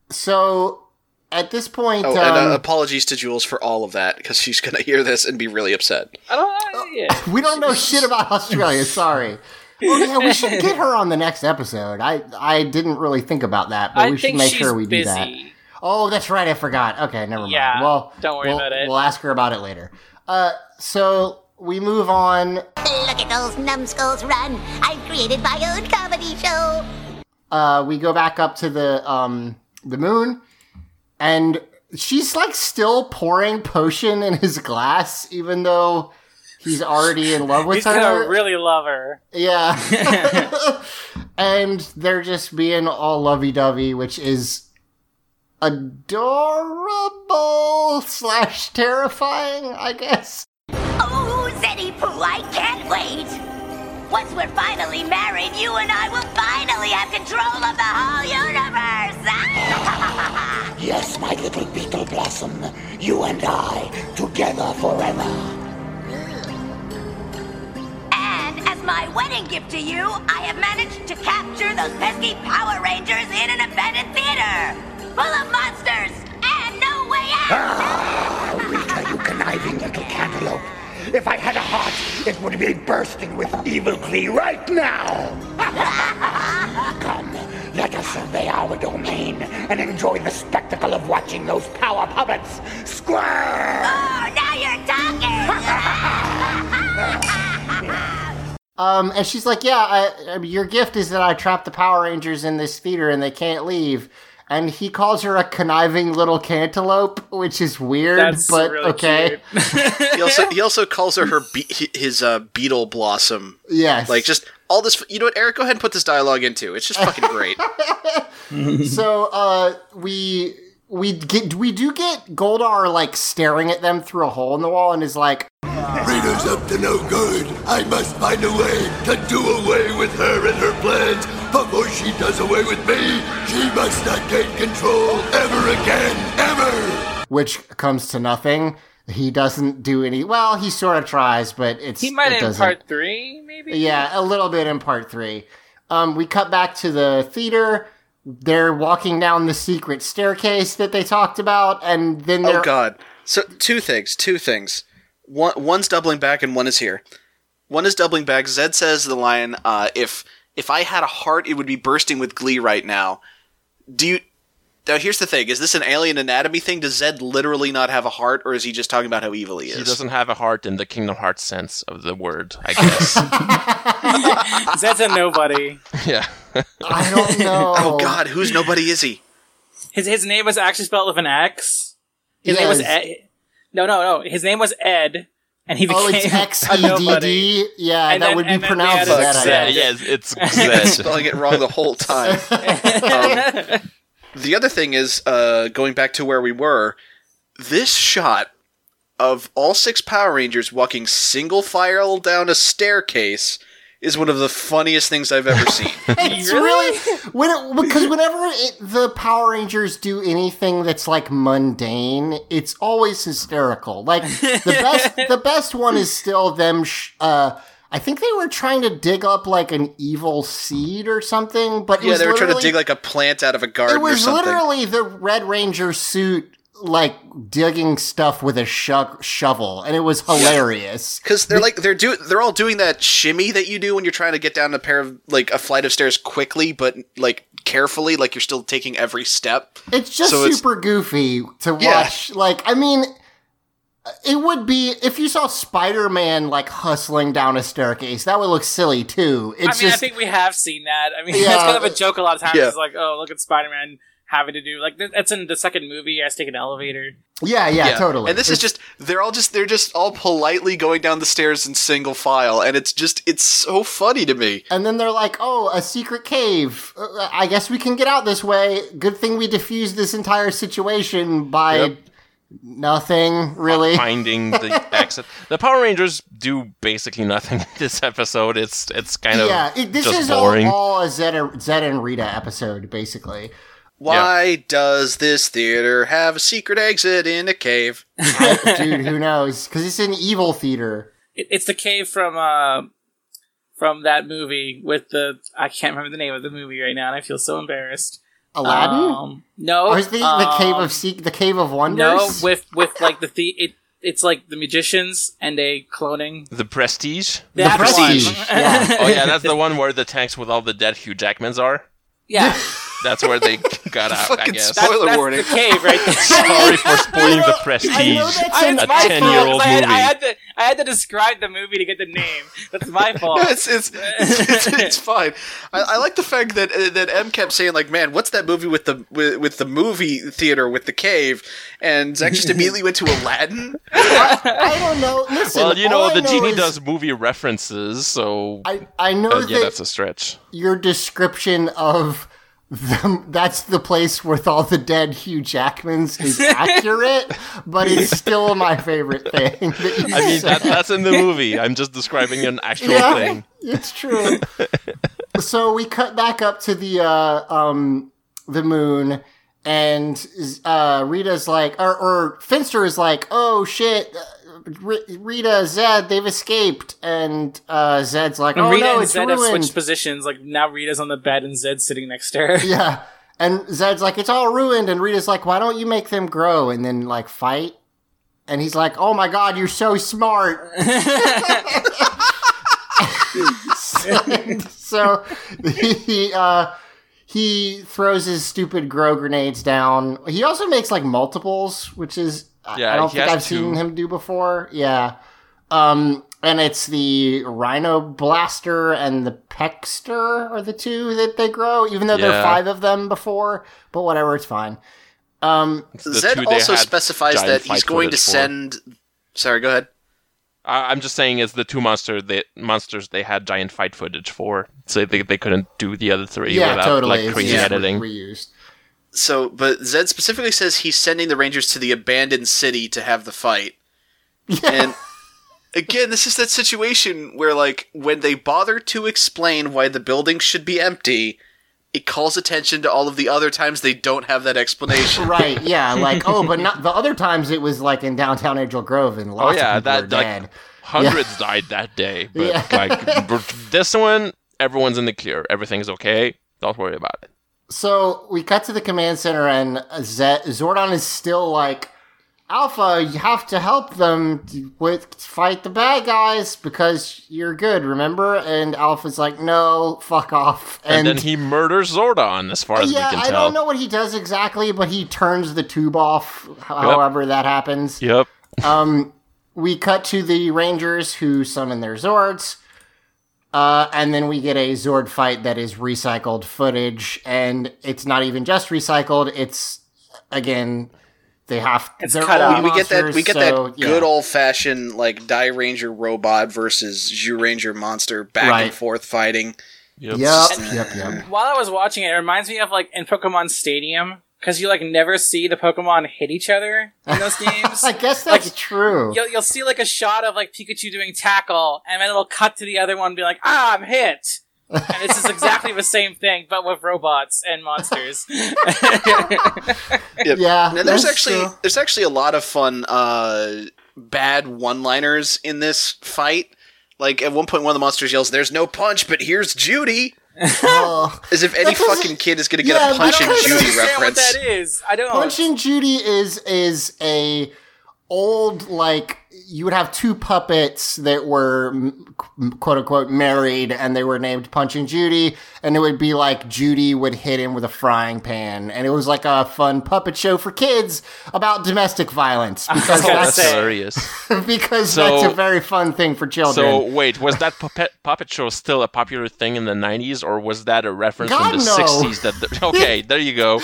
so at this point, Oh, and um, uh, apologies to Jules for all of that because she's gonna hear this and be really upset. I don't. Yeah. we don't know shit about Australia. Sorry. Oh yeah, we should get her on the next episode. I I didn't really think about that, but I we should make sure we do that. Oh, that's right. I forgot. Okay, never mind. Yeah, Well, don't worry we'll- about it. We'll ask her about it later. Uh, so we move on. Look at those numbskulls run. I've created my own comedy show. Uh, we go back up to the um the moon, and she's like still pouring potion in his glass, even though he's already in love with He's her. He's gonna really love her. Yeah. and they're just being all lovey dovey, which is adorable slash terrifying, I guess. Oh, Zeddy Pooh, I can't wait. Once we're finally married, you and I will finally have control of the whole universe. Yes, my little beetle blossom. You and I, together forever. and as my wedding gift to you, I have managed to capture those pesky Power Rangers in an abandoned theater full of monsters and no way out. Ah, Rita, you conniving little cantaloupe. If I had a heart, it would be bursting with evil glee right now. Come, let us survey our domain and enjoy the spectacle of watching those power puppets squirm. Oh, now you're talking. Um, and she's like, "Yeah, I, I, your gift is that I trapped the Power Rangers in this theater and they can't leave." And he calls her a conniving little cantaloupe, which is weird, That's but really okay. he also he also calls her her be- his uh, beetle blossom. Yes. Like just all this. You know what, Eric? Go ahead and put this dialogue into. It's just fucking great. so uh we we get we do get Goldar like staring at them through a hole in the wall and is like Rita's up to no good. I must find a way to do away with her and her plans before she does away with me. She must not gain control ever again, ever. which comes to nothing. He doesn't do any well, he sort of tries, but it's He might it in doesn't. part three, maybe. Yeah, a little bit in part three. Um, we cut back to the theater. They're walking down the secret staircase that they talked about, and then they're Oh God. So two things. Two things. One one's doubling back and one is here. One is doubling back. Zed says the line, uh, "If if I had a heart, it would be bursting with glee right now." Do you? Now here's the thing: is this an alien anatomy thing? Does Zed literally not have a heart, or is he just talking about how evil he is? He doesn't have a heart in the Kingdom Hearts sense of the word, I guess. Zed's a nobody. yeah. I don't know. oh God, whose nobody is he? His his name was actually spelled with an X. His name was Ed. No, no, no. His name was Ed, and he Oh, became it's X a E nobody. D D. Yeah, And that then- would be and then they pronounced added that. I Zed. guess. yeah, it's Zed. spelling it wrong the whole time. Um, the other thing is, uh, going back to where we were, this shot of all six Power Rangers walking single file down a staircase is one of the funniest things I've ever seen. It's really, when it, because whenever it, the Power Rangers do anything that's like mundane, it's always hysterical. Like the best, the best one is still them. Sh- uh, I think they were trying to dig up like an evil seed or something, but it yeah, was they were trying to dig like a plant out of a garden It or was something. literally the Red Ranger suit, like digging stuff with a sho- shovel, and it was hilarious. Because they're like they're do they're all doing that shimmy that you do when you're trying to get down a pair of like a flight of stairs quickly, but like carefully, like you're still taking every step. It's just So super goofy to Yeah. watch. Like, I mean, It would be if you saw Spider-Man like hustling down a staircase. That would look silly too. It's I mean, just I think we have seen that. I mean, Yeah. that's kind of a joke a lot of times. Yeah. It's like, oh, look at Spider-Man having to do like that's in the second movie. He has to take an elevator. yeah, yeah, totally. And this is just they're all just they're just all politely going down the stairs in single file, and it's just it's so funny to me. And then they're like, "Oh, a secret cave. Uh, I guess we can get out this way. Good thing we defused this entire situation by Yep. nothing, really." finding the exit. The Power Rangers do basically nothing in this episode. It's it's kind of yeah, it, this just is boring. all, all a Zed and, Zed and Rita episode, basically. Why does this theater have a secret exit in a cave? I- dude, who knows? Because it's an evil theater. It, it's the cave from uh from that movie with the I can't remember the name of the movie right now, and I feel so embarrassed. Aladdin? Um, no, or is the, the cave um, of Seek, the Cave of Wonders? No, with with like the, the it it's like the magicians and a cloning. The Prestige. The Prestige, yeah. Oh yeah, that's the one where the tanks with all the dead Hugh Jackmans are. Yeah, That's where they got out. I guess. spoiler that's, that's warning. the cave right there. Sorry for spoiling the I know Prestige. that's I, an it's A my fault. 10-year-old I had, I had to I had to describe the movie to get the name. That's my fault. it's, it's, it's, it's fine. I, I like the fact that uh, that M kept saying like, "Man, what's that movie with the with, with the movie theater with the cave?" And Zach just immediately went to Aladdin. I don't know. Listen, Well, you know, I the genie is- does movie references, so I I know uh, that yeah, that's a stretch. your description of the, that's the place with all the dead Hugh Jackmans is accurate, but it's still my favorite thing. That you I mean, that, that's in the movie. I'm just describing an actual yeah, thing. it's true. so we cut back up to the uh, um the moon, and uh, Rita's like, or, or Finster is like, oh shit. uh, R- Rita, Zed, they've escaped, and uh, Zed's like, And "Oh Rita no, and it's Zed have ruined." switched positions. Like now, Rita's on the bed and Zed's sitting next to her. Yeah. And Zed's like, it's all ruined. And Rita's like, why don't you make them grow and then like fight? And he's like, oh my god, you're so smart. so he, uh, he throws his stupid grow grenades down. He also makes like multiples, which is, Yeah, I don't think I've seen him do before. Yeah. Um, and it's the Rhino Blaster and the Pexter are the two that they grow, even though there are five of them before. But whatever, it's fine. Um, It's Zed also specifies that he's going to footage for. send. Sorry, go ahead. I- I'm just saying it's the two monster they, monsters they had giant fight footage for, so they, they couldn't do the other three yeah, without totally. like crazy just editing. re- reused. So, but Zed specifically says he's sending the Rangers to the abandoned city to have the fight. And again, this is that situation where, like, when they bother to explain why the building should be empty, it calls attention to all of the other times they don't have that explanation. Right, yeah, like oh, but not the other times it was like in downtown Angel Grove and Oh yeah, of people that are like dead. hundreds died that day, but Yeah. like this one, everyone's in the clear. Everything's okay. Don't worry about it. So we cut to the command center, and Z- Zordon is still like, Alpha, you have to help them with fight the bad guys because you're good, remember? And Alpha's like, no, fuck off. And, then he murders Zordon, as far as yeah, we can tell. I don't know what he does exactly, but he turns the tube off. However, that happens. Yep. Um, we cut to the Rangers who summon their Zords. Uh, and then we get a Zord fight that is recycled footage, and it's not even just recycled. It's again, they have It's they're cut old out. we get that. We get so, that yeah. good old fashioned like Dairanger robot versus Zyuranger monster back Right. and forth fighting. Yep. Yep, yep, yep. While I was watching it, it reminds me of like in Pokemon Stadium because you like never see the Pokemon hit each other in those games. I guess that's true. You'll, you'll see like a shot of like Pikachu doing tackle, and then it'll cut to the other one, and be like, "Ah, I'm hit." and this is exactly the same thing, but with robots and monsters. Yep. Yeah, And there's that's actually true. there's actually a lot of fun uh, bad one-liners in this fight. Like at one point, one of the monsters yells, "There's no punch, but here's Judy," Oh. as if any fucking kid is gonna get Yeah, a punch and Judy reference. what that is. I don't. Punch and Judy is is a old like you would have two puppets that were quote unquote married and they were named Punch and Judy. And it would be like Judy would hit him with a frying pan. And it was like a fun puppet show for kids about domestic violence. Because That's that's, hilarious. because So- that's a very fun thing for children. So wait, was that puppet puppet show still a popular thing in the '90s, or was that a reference God, from the no. '60s? That the, okay, there you go.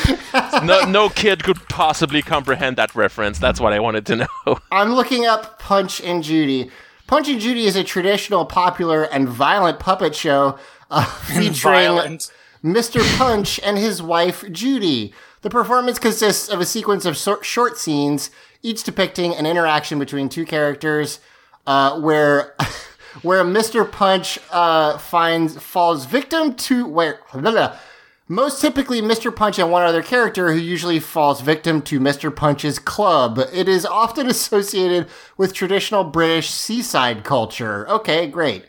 No, no kid could possibly comprehend that reference. That's what I wanted to know. I'm looking up Punch and Judy. Punch and Judy is a traditional, popular, and violent puppet show uh, featuring. Mr. Punch and his wife Judy. The performance consists of a sequence of so- short scenes, each depicting an interaction between two characters, uh, where where Mr. Punch uh, finds falls victim to where. blah, blah. Most typically, Mr. Punch and one other character who usually falls victim to Mr. Punch's club. It is often associated with traditional British seaside culture. Okay, great.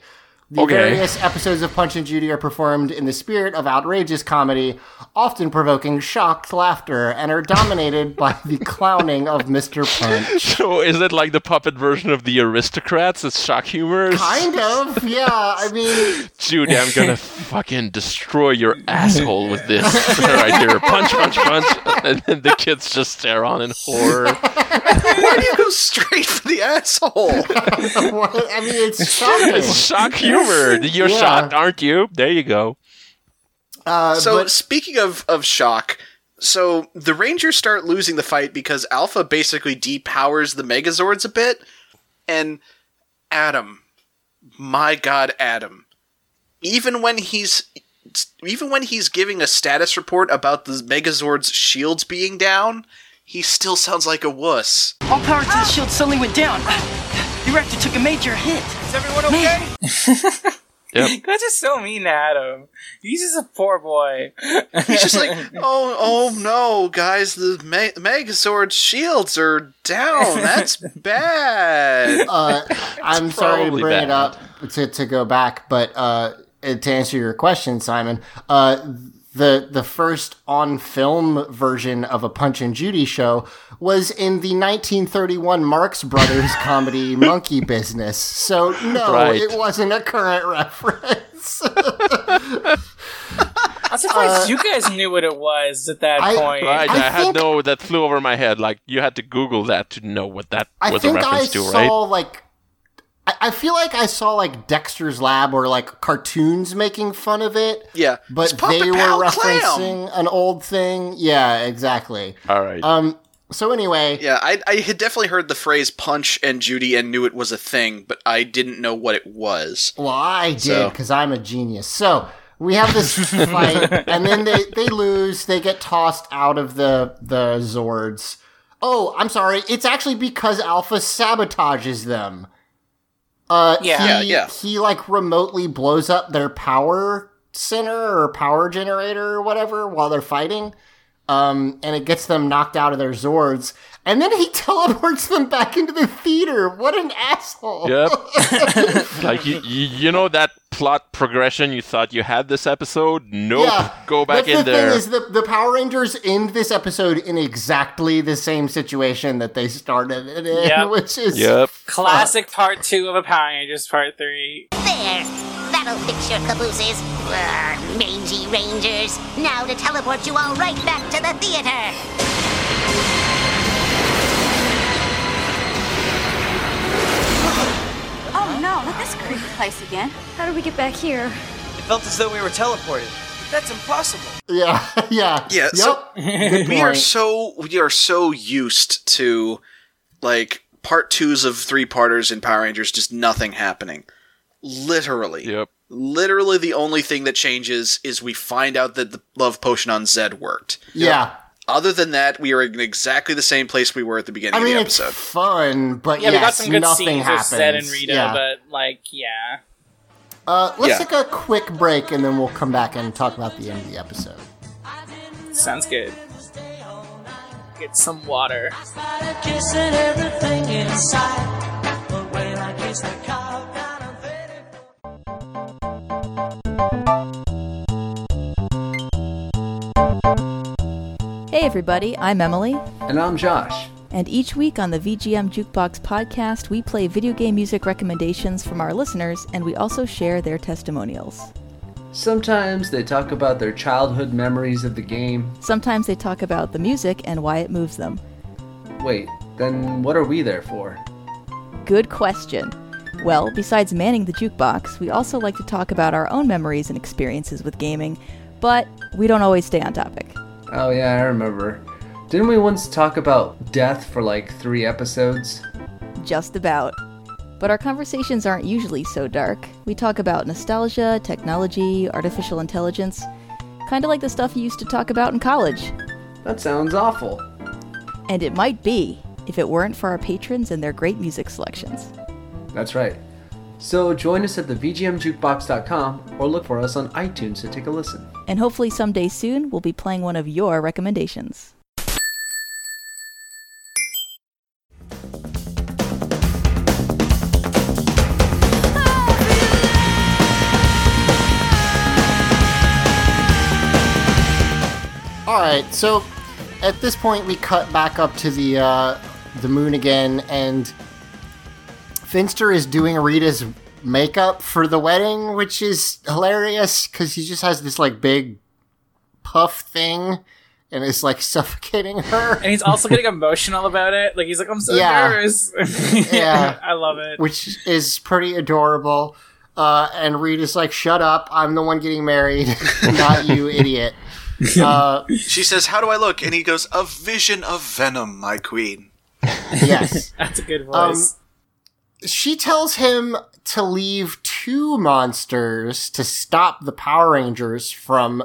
The Okay. various episodes of Punch and Judy are performed in the spirit of outrageous comedy, often provoking shocked laughter, and are dominated by the clowning of Mr. Punch. So is it like the puppet version of the Aristocrats? It's shock humor. Kind of, yeah. I mean, Judy, I'm gonna fucking destroy your asshole with this right here. Punch, punch, punch, and then the kids just stare on in horror. Why do you go straight for the asshole? what? I mean, it's shocking. It's shock humor. You're Yeah. shocked, aren't you? There you go. Uh, so but- speaking of of shock, so the Rangers start losing the fight because Alpha basically depowers the Megazords a bit, and Adam, my God, Adam, even when he's even when he's giving a status report about the Megazord's shields being down, he still sounds like a wuss. All power to the shield suddenly went down. The reactor took a major hit. Is everyone okay? Yep. You guys are so mean to Adam. He's just a poor boy. He's just like, oh, oh no, guys, the Me- Megazord shields are down. That's bad. uh, I'm sorry to probably bring it up to, to go back, but uh, to answer your question, Simon, uh, the the first on film version of a Punch and Judy show was in the 1931 Marx Brothers comedy Monkey Business. So no, Right. it wasn't a current reference. I'm surprised you guys knew what it was at that Uh, I- point. Right, I I, had think- no that flew over my head. Like you had to Google that to know what that I was a think I reference to, saw right? like. I- I feel like I saw like Dexter's Lab or like cartoons making fun of it. Yeah, but It's they were Pal referencing an old thing. Yeah, exactly. All right. Um. So anyway, Yeah, I, I had definitely heard the phrase punch and Judy and knew it was a thing, but I didn't know what it was. well, I did So- because I'm a genius. So we have this fight, and then they they lose. They get tossed out of the the Zords. Oh, I'm sorry. It's actually because Alpha sabotages them. Uh, Yeah. he, Yeah, yeah. He like remotely blows up their power center or power generator or whatever while they're fighting. Um, and it gets them knocked out of their Zords. And then he teleports them back into the theater. What an asshole. Yep. like you, you, you know that plot progression you thought you had this episode? Nope. Yeah, Go back That's in the there. thing is the, the Power Rangers end this episode in exactly the same situation that they started it in, Yep. which is Yep. Classic part two of a Power Rangers part three. There! That'll fix your cabooses. Urgh, mangy rangers. Now to teleport you all right back to the theater. Oh no, not this creepy place again. How do we get back here? It felt as though we were teleported. That's impossible. yeah, yeah, Yeah, Yep. so we are so we are so used to like part twos of three parters in Power Rangers, just nothing happening. Literally. Yep. Literally the only thing that changes is we find out that the love potion on Zed worked. yeah. Other than that, we are in exactly the same place we were at the beginning I mean, of the it's episode. fun, but Yeah, we got some good nothing scenes happens. with Zed and Rita, yeah. but like, yeah. uh, let's Yeah. take a quick break and then we'll come back and talk about the end of the episode. Sounds good. Get some water. Hey everybody, I'm Emily. And I'm Josh. And each week on the VGM Jukebox podcast, we play video game music recommendations from our listeners and we also share their testimonials. Sometimes they talk about their childhood memories of the game. Sometimes they talk about the music and why it moves them. Wait, then what are we there for? Good question. Well, besides manning the jukebox, we also like to talk about our own memories and experiences with gaming, but we don't always stay on topic. Oh, yeah, I remember. Didn't we once talk about death for like three episodes? Just about. But our conversations aren't usually so dark. We talk about nostalgia, technology, artificial intelligence, kind of like the stuff you used to talk about in college. That sounds awful. And it might be, if it weren't for our patrons and their great music selections. That's right. So join us at the VGMJukebox.com or look for us on iTunes to take a listen. And hopefully someday soon we'll be playing one of your recommendations. All right, so at this point we cut back up to the uh, the moon again, and Finster is doing Rita's makeup for the wedding, which is hilarious because he just has this like big puff thing and it's like suffocating her. And he's also getting emotional about it. Like he's like, I'm so Yeah. nervous. Yeah. I love it. which is pretty adorable. Uh, and Rita's like, "Shut up! I'm the one getting married, not you, idiot." Uh, She says, "How do I look?" And he goes, "A vision of venom, my queen." yes. That's a good Um, voice. She tells him to leave two monsters to stop the Power Rangers from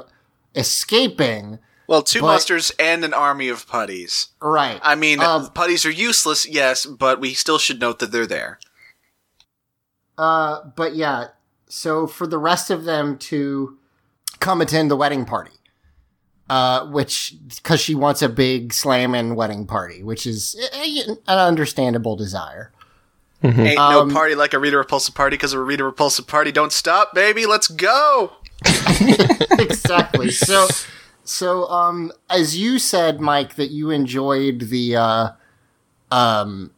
escaping. Well, two But- monsters and an army of putties. Right. I mean, Um, putties are useless, yes, but we still should note that they're there. Uh, but yeah, so for the rest of them to come attend the wedding party, uh, which because she wants a big slamming wedding party, which is an understandable desire. Ain't Um, no party like a Rita Repulsa party because a Rita Repulsa party don't stop, baby. Let's go. exactly. So, so um, as you said, Mike, that you enjoyed the uh, um,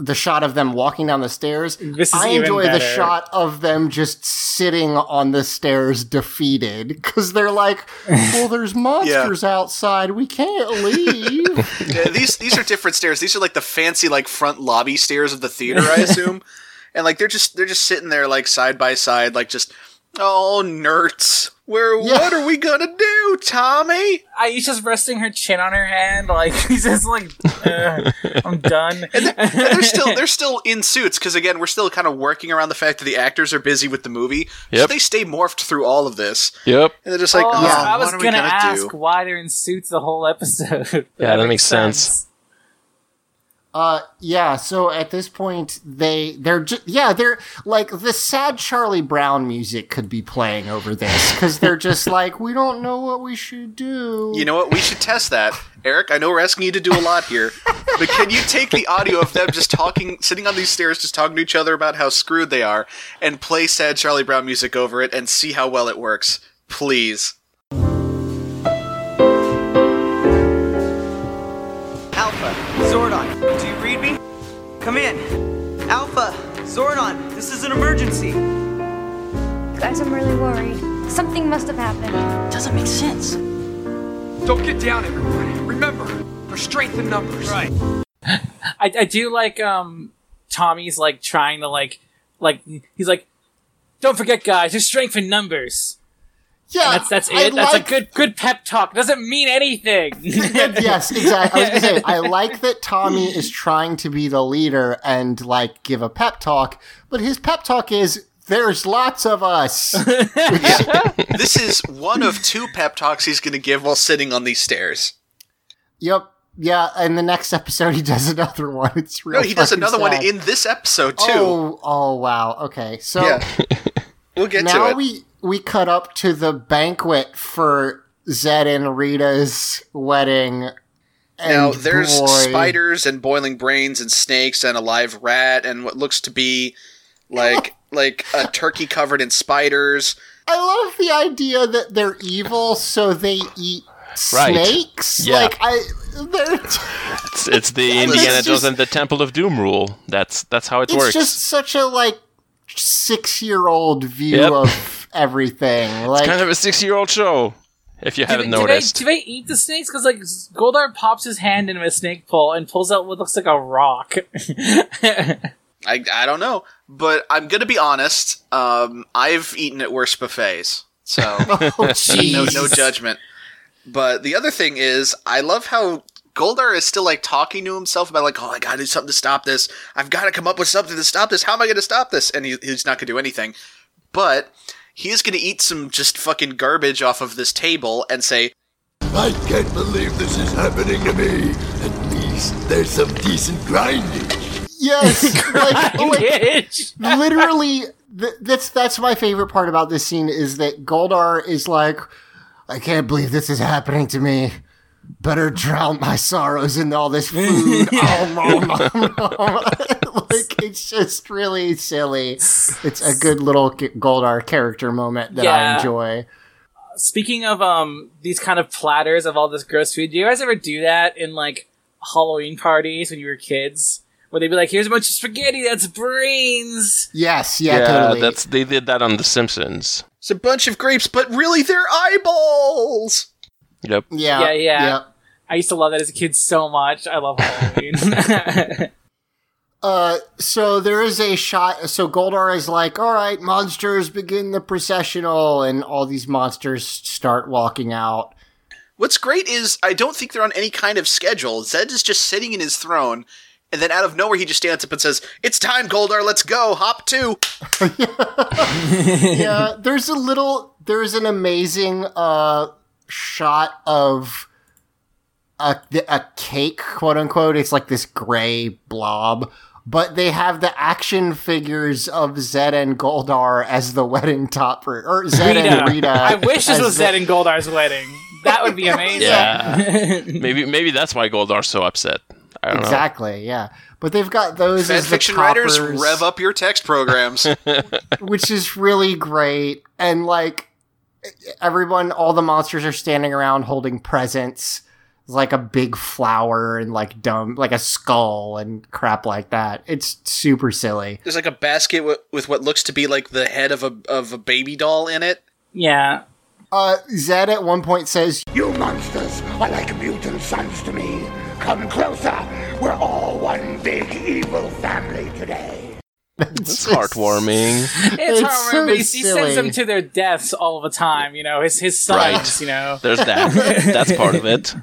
the shot of them walking down the stairs. This is I even enjoy the shot of them just sitting on the stairs, defeated, because they're like, "Well, there's monsters outside. We can't leave." Yeah, these these are different stairs. These are like the fancy like front lobby stairs of the theater, I assume. and like they're just they're just sitting there like side by side, like just oh nerds. Where what are we gonna do, Tommy? Aisha's resting her chin on her hand, like he's just like, "Uh, I'm done. And they're still they're still in suits because again we're still kind of working around the fact that the actors are busy with the movie. So they stay morphed through all of this. Yep. And they're just like, oh, oh, I was what are gonna, gonna ask do? why they're in suits the whole episode. Yeah, that makes sense. Uh, yeah. So at this point, they they're just yeah they're like the sad Charlie Brown music could be playing over this because they're just like we don't know what we should do. You know what? We should test that. Eric, I know we're asking you to do a lot here, but can you take the audio of them just talking, sitting on these stairs, just talking to each other about how screwed they are, and play sad Charlie Brown music over it and see how well it works? Please. Come in. Alpha, Zordon, this is an emergency. Guys, I'm really worried. Something must have happened. Doesn't make sense. Don't get down, everyone. Remember, there's strength in numbers. Right. I, I do like um Tommy's like trying to like like he's like, don't forget guys, there's strength in numbers. Yeah, And that's that's I it. That's like- a good good pep talk. Doesn't mean anything. yes, exactly. I was gonna say I like that Tommy is trying to be the leader and like give a pep talk, but his pep talk is there's lots of us. this is one of two pep talks he's going to give while sitting on these stairs. yep. Yeah, and the next episode he does another one. It's real. No, he does fucking another one in this episode too. Oh, oh wow. Okay, so Yeah. We'll get now to it. we we cut up to the banquet for Zed and Rita's wedding. And now there's boy, spiders and boiling brains and snakes and a live rat and what looks to be like like a turkey covered in spiders. I love the idea that they're evil, so they eat Right. snakes. Yeah. Like I, It's, it's the It's Indiana Jones and the Temple of Doom rule. That's that's how it it's works. It's just such a like six year old view Yep. of everything. Like it's kind of a six-year-old show. If you haven't they, do, they, noticed, do they eat the snakes? Because like Goldar pops his hand into a snake pole and pulls out what looks like a rock. I, I don't know, but I'm gonna be honest. Um, I've eaten at worse buffets, so Oh, no, no judgment. But the other thing is, I love how Goldar is still like talking to himself about like, oh, I gotta do something to stop this. I've got to come up with something to stop this. How am I gonna stop this? And he, he's not gonna do anything. But he is gonna eat some just fucking garbage off of this table and say, I can't believe this is happening to me. At least there's some decent grinding. Yes, like, oh, like literally. Th- that's that's my favorite part about this scene is that Goldar is like, I can't believe this is happening to me. Better drown my sorrows in all this food. oh, mama. like it's just really silly. It's a good little Goldar character moment that I enjoy. Speaking of um these kind of platters of all this gross food, do you guys ever do that in like Halloween parties when you were kids? Where they'd be like, "Here's a bunch of spaghetti that's brains." Yes, yeah, totally. that's they did that on The Simpsons. "It's a bunch of grapes, but really they're eyeballs." Yep. Yeah, yeah, yeah. yeah. I used to love that as a kid so much. I love Halloween. Uh, so there is a shot. So Goldar is like, "All right, monsters, begin the processional," and all these monsters start walking out. What's great is I don't think they're on any kind of schedule. Zed is just sitting in his throne, and then out of nowhere he just stands up and says, "It's time, Goldar. Let's go. Hop two. yeah, there's a little. There's an amazing uh shot of a a cake, quote unquote. It's like this gray blob. But they have the action figures of Zed and Goldar as the wedding topper, or Zed and Rita. I wish this was the- Zed and Goldar's wedding. That would be amazing. Yeah. maybe maybe that's why Goldar's so upset. I don't Exactly, yeah. But they've got those Fan as the fiction writers rev up your text programs. which is really great. And like everyone, all the monsters are standing around holding presents, like a big flower and like dumb, like a skull and crap like that. It's super silly. There's like a basket wi- with what looks to be like the head of a of a baby doll in it. Yeah. Uh, Zed at one point says, You monsters are like mutant sons to me. Come closer. We're all one big evil family today. It's heartwarming. It's, It's heartwarming, so but he, he sends them to their deaths all the time. You know, his his sons. Right. You know, There's that. That's part of it.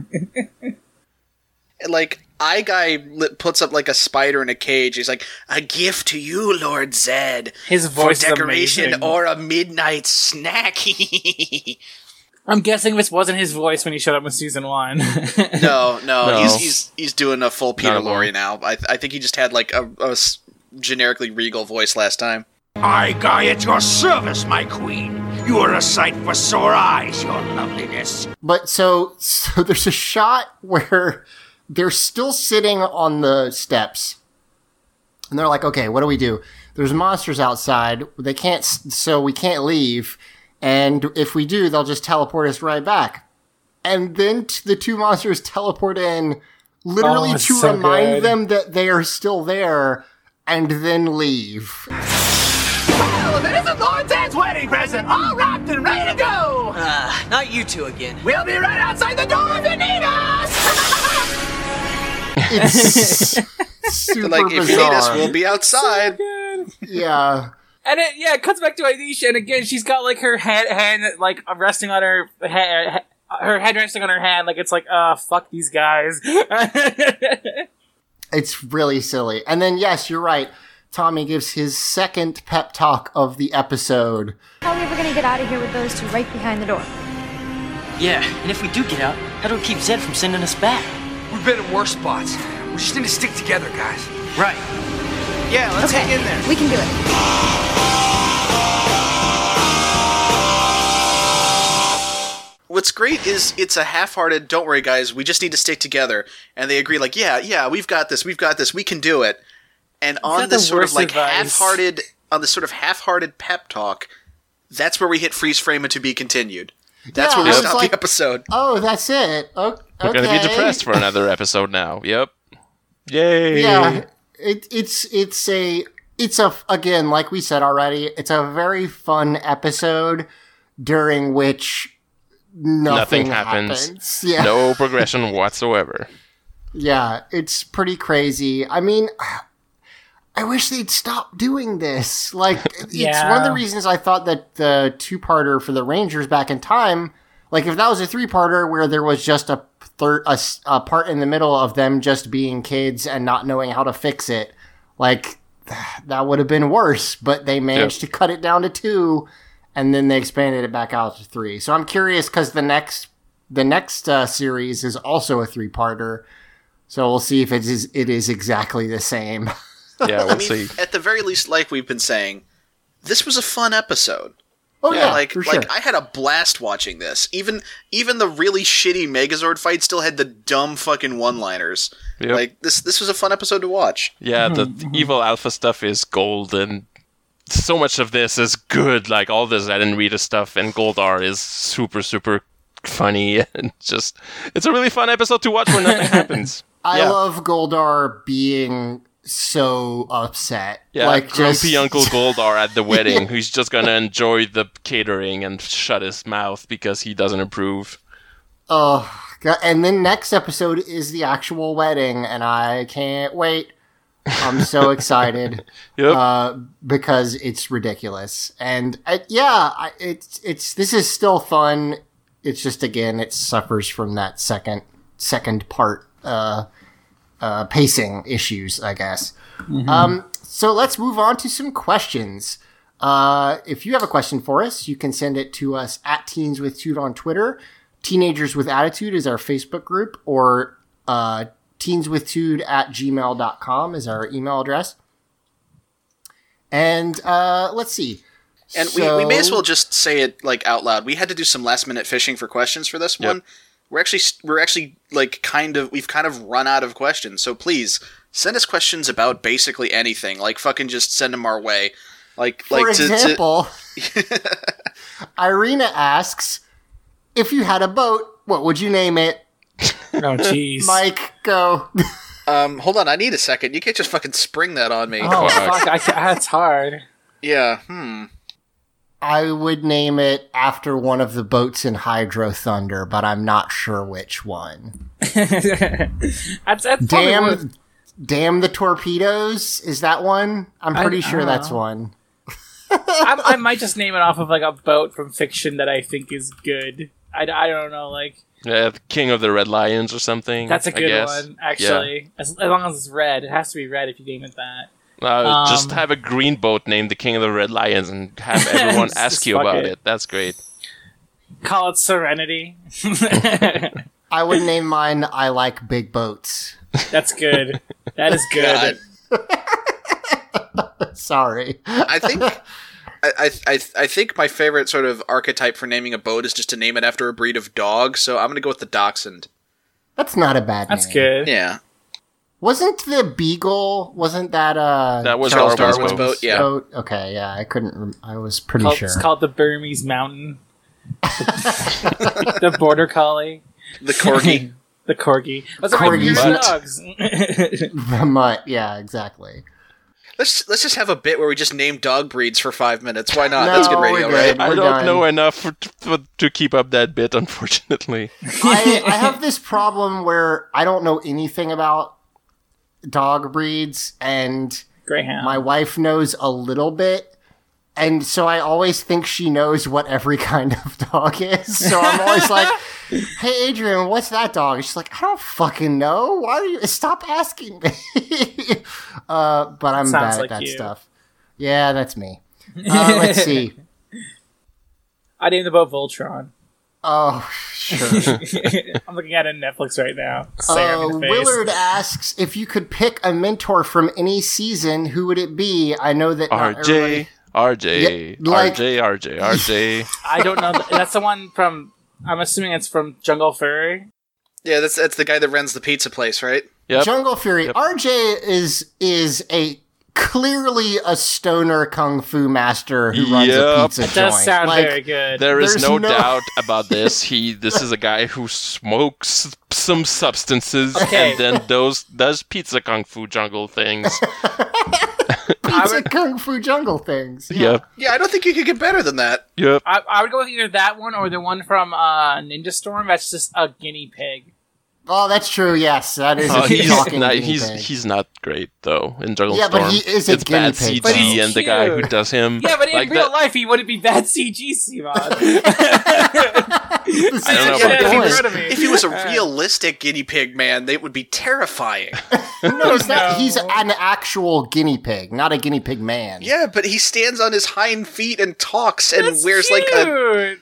Like I guy puts up like a spider in a cage. He's like, "A gift to you, Lord Zed, His voice for decoration amazing. or a midnight snack." I'm guessing this wasn't his voice when he showed up in season one. no, no, No. he's he's he's doing a full Peter Not at all. Lorre now. I I think he just had like a, a s- generically regal voice last time. I guy at your service, my queen. You are a sight for sore eyes, your loveliness. But so so there's a shot where they're still sitting on the steps. And they're like, "Okay, what do we do? There's monsters outside. They can't so we can't leave. And if we do, they'll just teleport us right back." And then t- the two monsters teleport in literally Oh, to so remind good. them that they are still there and then leave. Oh, there's a Lord Zed's wedding present, all wrapped and ready to go. Uh, not you two again. We'll be right outside the door if you need us. It's super like if you need us, we'll be outside. yeah. And it, yeah, it cuts back to Aisha, and again, she's got like her head, hand like resting on her head, her head resting on her hand, like it's like, uh, fuck these guys. It's really silly. And then, yes, you're right. Tommy gives his second pep talk of the episode. How are we ever gonna get out of here with those two right behind the door? Yeah, and if we do get out, how do we keep Zed from sending us back? We've been in worse spots. We just need to stick together, guys. Right. Yeah, let's okay, hang in there. we can do it. What's great is it's a half-hearted. Don't worry, guys. We just need to stick together, and they agree. Like, yeah, yeah, we've got this. We've got this. We can do it. And on this the sort of like advice? half-hearted, on this sort of half-hearted pep talk, that's where we hit freeze frame and to be continued. That's Yeah, where we stop like- the episode. Oh, that's it. O- We're gonna be depressed for another episode now. Yep. Yay. Yeah, it, it's it's a it's a again like we said already. It's a very fun episode during which nothing, Nothing happens. happens. Yeah, No progression whatsoever. yeah, it's pretty crazy. I mean. I wish they'd stop doing this. Like, it's one of the reasons I thought that the two-parter for the Rangers back in time, like if that was a three-parter where there was just a third, a, s- a part in the middle of them just being kids and not knowing how to fix it, like that would have been worse. But they managed to cut it down to two, and then they expanded it back out to three. So I'm curious because the next the next uh, series is also a three-parter. So we'll see if it is it is exactly the same. Yeah, we'll mean, see. at the very least, like we've been saying, this was a fun episode. Oh yeah, like for sure. like I had a blast watching this. Even even the really shitty Megazord fight still had the dumb fucking one-liners. Yep. Like this this was a fun episode to watch. Yeah, the evil alpha stuff is gold, and so much of this is good. Like all the Zed and Rita stuff and Goldar is super, super funny, and just it's a really fun episode to watch when nothing happens. I yeah. love Goldar being so upset. Yeah, like just grumpy Uncle Goldar at the wedding, who's just gonna enjoy the catering and shut his mouth because he doesn't approve. Oh, God. and then next episode is the actual wedding, and I can't wait. I'm so excited Yep. uh, because it's ridiculous, and uh, yeah, I, it's it's this is still fun. It's just again, it suffers from that second second part uh, uh, pacing issues, I guess. Um, so let's move on to some questions. Uh, if you have a question for us, you can send it to us at Teens with Tude on Twitter. Teenagers with Attitude is our Facebook group, or uh, teenswithtude at gmail.com is our email address. And uh, let's see. And we, we may as well just say it like out loud. We had to do some last minute fishing for questions for this Yep. one. We're actually we're actually like kind of we've kind of run out of questions. So please send us questions about basically anything. Like fucking just send them our way. Like For like to- to, example, Irina asks, if you had a boat, what would you name it? Oh, jeez. Mike, go. Um, hold on, I need a second. You can't just fucking spring that on me. Oh, fuck. I, that's hard. Yeah. Hmm. I would name it after one of the boats in Hydro Thunder, but I'm not sure which one. That's, that's probably one Damn, damn the torpedoes. Is that one? I'm pretty I sure don't that's know. one. I, I might just name it off of like a boat from fiction that I think is good. I, I don't know, like Yeah, King of the Red Lions or something. that's a good guess. one actually. As, as long as it's red, it has to be red if you name it that. Yeah. Uh, just Um, have a green boat named the King of the Red Lions and have everyone Just ask you about it. it. That's great. Call it Serenity. I would name mine I like big boats. That's good. That is good. Sorry. I think I, I I I think my favorite sort of archetype for naming a boat is just to name it after a breed of dog. So I'm gonna go with the dachshund. That's not a bad That's name. good. Yeah. Wasn't the Beagle, wasn't that uh That was Charles Darwin's Darwin's boat. boat. Yeah. boat? Okay, yeah, I couldn't rem- I was pretty Called- sure. It's called the Burmese Mountain. the Border Collie. The corgi. the Corgi. Those are my Corgis. favorite Mutt. dogs. the mutt, yeah, exactly. Let's let's just have a bit where we just name dog breeds for five minutes. Why not? That's good radio, right? I don't done. know enough for, for, to keep up that bit, unfortunately. I, I have this problem where I don't know anything about dog breeds, and Greyhound. my wife knows a little bit. And so I always think she knows what every kind of dog is. So I'm always like, "Hey, Adrian, what's that dog?" And she's like, "I don't fucking know. Why are you? Stop asking me." uh, but I'm Sounds bad like at that you. stuff. Yeah, that's me. Uh, let's see. I named the boat Voltron. Oh, sure. I'm looking at it on Netflix right now. Stare Uh, me in the face. Willard asks if you could pick a mentor from any season, who would it be? I know that not everybody- RJ, RJ, Yeah, like- RJ, RJ, RJ. I don't know. That's the one from. I'm assuming it's from Jungle Fury. Yeah, that's that's the guy that runs the pizza place, right? Yep. Jungle Fury. Yep. RJ is is a clearly a stoner kung fu master who runs a Yep. pizza That does sound Like, very good. There is There's no, no- doubt about this. He this is a guy who smokes some substances Okay. and then those does pizza kung fu jungle things. Pizza kung fu jungle things. Yeah. Yep. Yeah, I don't think you could get better than that. Yep. I, I would go with either that one or the one from uh, Ninja Storm. That's just a guinea pig. Oh, that's true. Yes, that is Uh, a he's talking not, he's pig. he's not great though in Jungle Yeah, but Storm. he is a it's guinea bad pig, CG. But he's and the guy who does him. Yeah, but in like real that- life, he wouldn't be bad CG, Simon. I don't know Yeah, about if, he was, if he was a realistic guinea pig man, they would be terrifying. no, he's not. He's an actual guinea pig, not a guinea pig man. yeah, but he stands on his hind feet and talks and wears like a.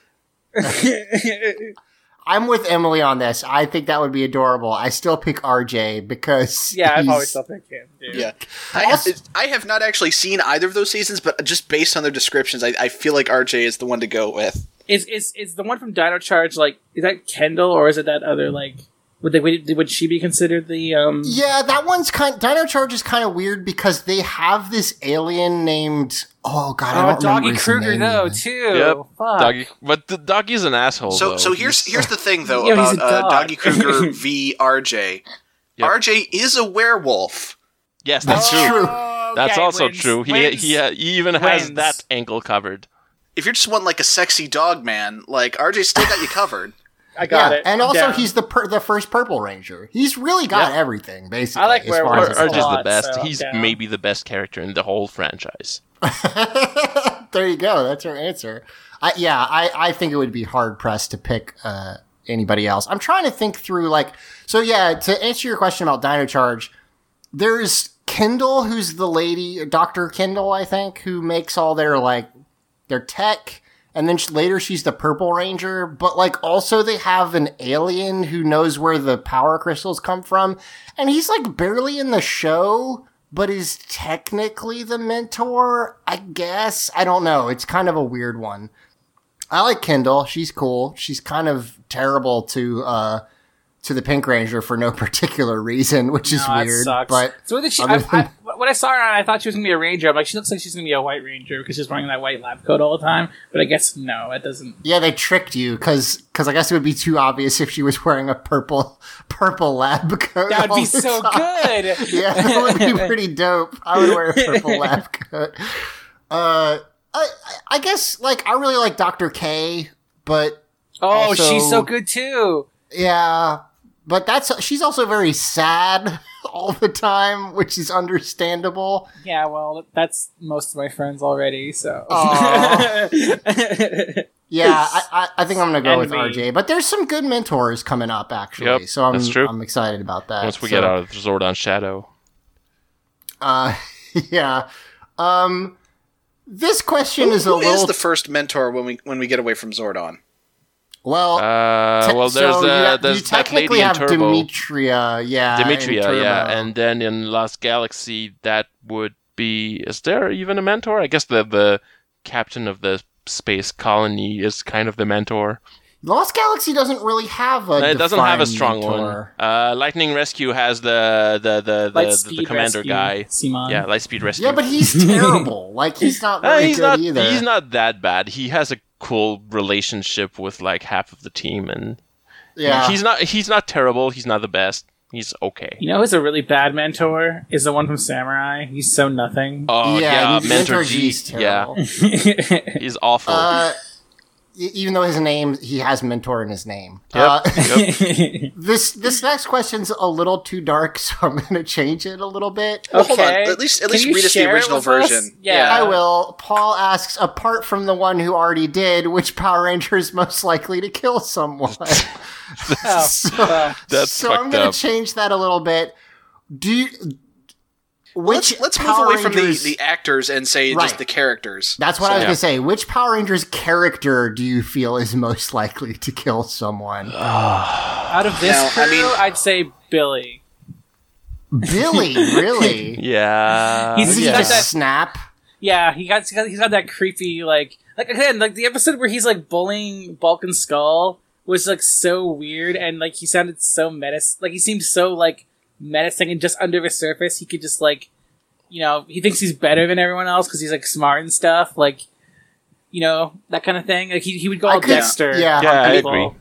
I'm with Emily on this. I think that would be adorable. I still pick RJ because yeah, I'd he's- probably still pick him. Dude. Yeah, I have, I have not actually seen either of those seasons, but just based on their descriptions, I, I feel like RJ is the one to go with. Is is is the one from Dino Charge like? Is that Kendall or is it that other like? Would they would, would she be considered the um? Yeah, that one's kind. Dino Charge is kind of weird because they have this alien named. Oh God, I Oh, don't remember Doggie his Kruger name though even. too. Yep. Fuck. Doggie, but the doggy's an asshole. So, though. so here's here's the thing though Yeah, about a uh. Doggie Kruger v RJ. RJ is a werewolf. yes, that's Oh, true. okay, That's also wins, true. He wins, he, uh, he even has that angle covered. If you're just one like a sexy dog man, like RJ still got you covered. I got yeah, it. and I'm also down. he's the per- the first Purple Ranger. He's really got Yeah. everything basically. I like as far werewolves as RJ's the best. so He's down. maybe the best character in the whole franchise. there you go. That's our answer. I, yeah, I, I think it would be hard pressed to pick uh, anybody else. I'm trying to think through like so. Yeah, to answer your question about Dino Charge, there's Kendall, who's the lady, Doctor Kendall, I think, who makes all their like their tech. And then later she's the Purple Ranger, but like also they have an alien who knows where the power crystals come from. And he's like barely in the show, but is technically the mentor, I guess. I don't know. It's kind of a weird one. I like Kendall. She's cool. She's kind of terrible to uh to the Pink Ranger for no particular reason, which is No, that weird. sucks. But so did she, I, than- I, when I saw her, on, I thought she was gonna be a ranger. I'm like, she looks like she's gonna be a white ranger because she's wearing that white lab coat all the time. But I guess no, it doesn't. Yeah, they tricked you because because I guess it would be too obvious if she was wearing a purple purple lab coat. That would be so time. good. yeah, that would be pretty dope. I would wear a purple lab coat. Uh, I I guess like I really like Doctor K, but Oh, also- she's so good too. Yeah, but that's she's also very sad all the time, which is understandable. Yeah, well, that's most of my friends already. So. Yeah, I, I, I think I'm gonna go And with me. RJ. But there's some good mentors coming up actually, Yep, so I'm that's true. I'm excited about that. Once we So, get out of Zordon Shadow. uh, yeah. Um, this question Who, is a who little is the first mentor when we when we get away from Zordon? Well. Uh, te- well, there's so you, uh, ha- there's you that technically lady in have Turbo. Dimitria, yeah, Dimitria, yeah, and then in Lost Galaxy, that would be. Is there even a mentor? I guess the the captain of the space colony is kind of the mentor. Lost Galaxy doesn't really have a. it doesn't have a strong mentor. one. Uh, Lightning Rescue has the the the the, the, Lightspeed commander Rescue, guy. Simon. Yeah, Lightspeed Rescue. Yeah, but he's terrible. like he's not Uh, he's good not. either. He's not that bad. He has a cool relationship with like half of the team, and Yeah. he's not. He's not terrible. He's not the best. He's okay. You know who's a really bad mentor? Is the one from Samurai. He's so nothing. Oh Yeah, yeah, he- Mentor Mentor Ji. Yeah, he's awful. Uh, even though his name, he has mentor in his name. Yep, Uh, yep. this this next question's a little too dark, so I'm going to change it a little bit. Well, hold on. Okay. At least at Can least read us the original with us? version. Yeah. I will. Paul asks, apart from the one who already did, which Power Ranger is most likely to kill someone? Oh, so well, That's so I'm fucked going up. to change that a little bit. Do you, which Let's let's move Power away from the, Rangers- the actors and say Right. just the characters. That's what I was Yeah. going to say. Which Power Rangers character do you feel is most likely to kill someone? out of this Now, crew, I mean- I'd say Billy. Billy, really? yeah, He's- Does he he's got just that- snap? Yeah, he got, he's got that creepy like like again like the episode where he's like bullying Bulk and Skull was like so weird and like he sounded so menace like he seemed so like menacing and just under the surface he could just like you know, he thinks he's better than everyone else because he's like smart and stuff. Like, you know, that kind of thing. Like he, he would go I all could- Dexter. yeah. Yeah, I agree.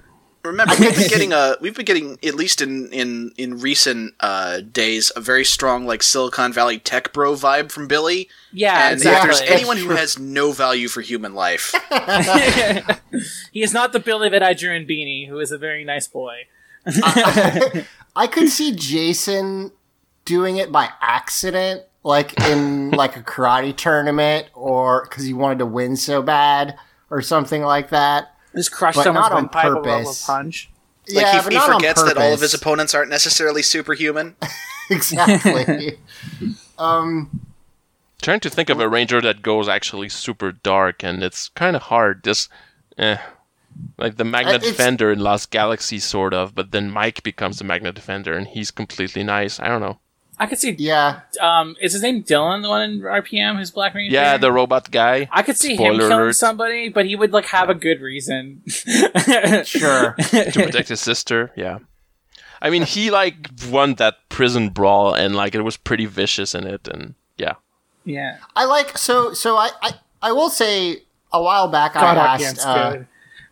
Remember, we've been getting a we've been getting at least in in in recent uh, days a very strong like Silicon Valley tech bro vibe from Billy. Yeah, and exactly. if there's anyone who has no value for human life, he is not the Billy that I drew in Beanie, who is a very nice boy. I could see Jason doing it by accident, like in like a karate tournament, or because he wanted to win so bad, or something like that. Just crush But someone's not on windpipe a purpose. punch. like Yeah, he, but he not on forgets that all of his opponents aren't necessarily superhuman. exactly. um, Trying to think of a ranger that goes actually super dark, and it's kind of hard. Just, eh. Like the Magna Uh, it's- Defender in Lost Galaxy, sort of, but then Mike becomes the Magna Defender, and he's completely nice. I don't know. I could see. Yeah. Um, is his name Dillon, the one in RPM, who's Black Ranger? Yeah, the robot guy. I could see him killing alert. somebody, but he would like have a good reason. sure. to protect his sister. Yeah. I mean, he like won that prison brawl, and like it was pretty vicious in it, and yeah. yeah. I like so so. I I, I will say a while back God, I RPM's asked. Uh, good.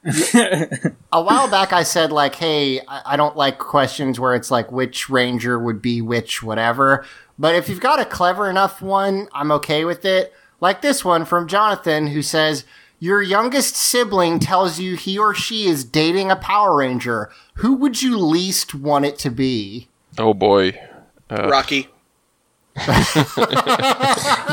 a while back I said like, hey, I, I don't like questions where it's like which ranger would be which whatever. But if you've got a clever enough one, I'm okay with it. Like this one from Jonathan who says, Your youngest sibling tells you he or she is dating a Power Ranger. Who would you least want it to be? Oh boy. Uh, Rocky.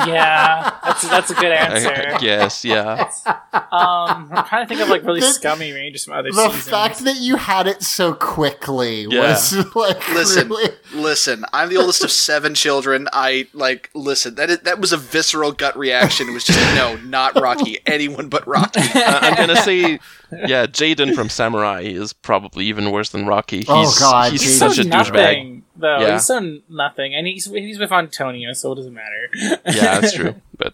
Yeah, that's that's a good answer. yes, yeah. Um, I'm trying to think of like really The- scummy rangers from other The seasons. fact that you had it so quickly was like Listen, really listen. I'm the oldest of seven children. I like listen. That is, that was a visceral gut reaction. It was just no, not Rocky. Anyone but Rocky. Uh, I'm gonna say, yeah, Jayden from Samurai is probably even worse than Rocky. He's, Oh, God, he's He's such so a douchebag. Nothing, though. Yeah. He's so nothing, and he's he's with Antonio, so it doesn't matter. Yeah, that's true. But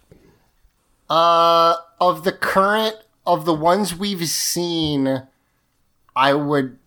Uh, of the current of the ones we've seen, I would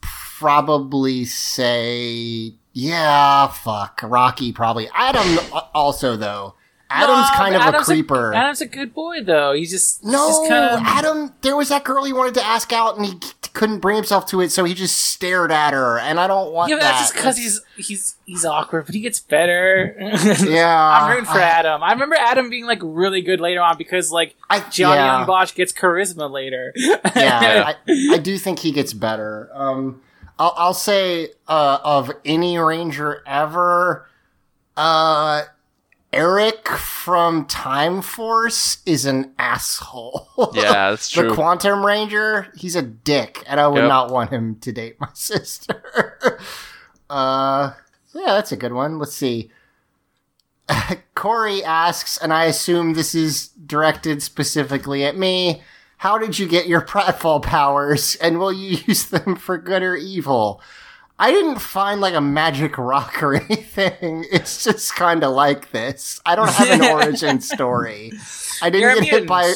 probably say, yeah, fuck, Rocky probably. Adam also though. Adam's No, kind of Adam's a creeper. Adam's a good boy, though. He's just he's no, just kind of Adam. There was that girl he wanted to ask out, and he couldn't bring himself to it, so he just stared at her. And I don't want Yeah, but that. that's just because he's he's he's awkward, but he gets better. Yeah, I'm rooting for I- Adam. I remember Adam being like really good later on because like Johnny yeah. Yong Bosch gets charisma later. yeah, I, I do think he gets better. Um, I'll, I'll say uh, of any ranger ever, uh, Eric from Time Force is an asshole. Yeah, that's true. the. Quantum Ranger, he's a dick, and I would Yep. not want him to date my sister. uh, yeah, that's a good one. Let's see. Corey asks, and I assume this is directed specifically at me. How did you get your pratfall powers, and will you use them for good or evil? I didn't find like a magic rock or anything. It's just kind of like this. I don't have an origin story. I didn't You're get hit by.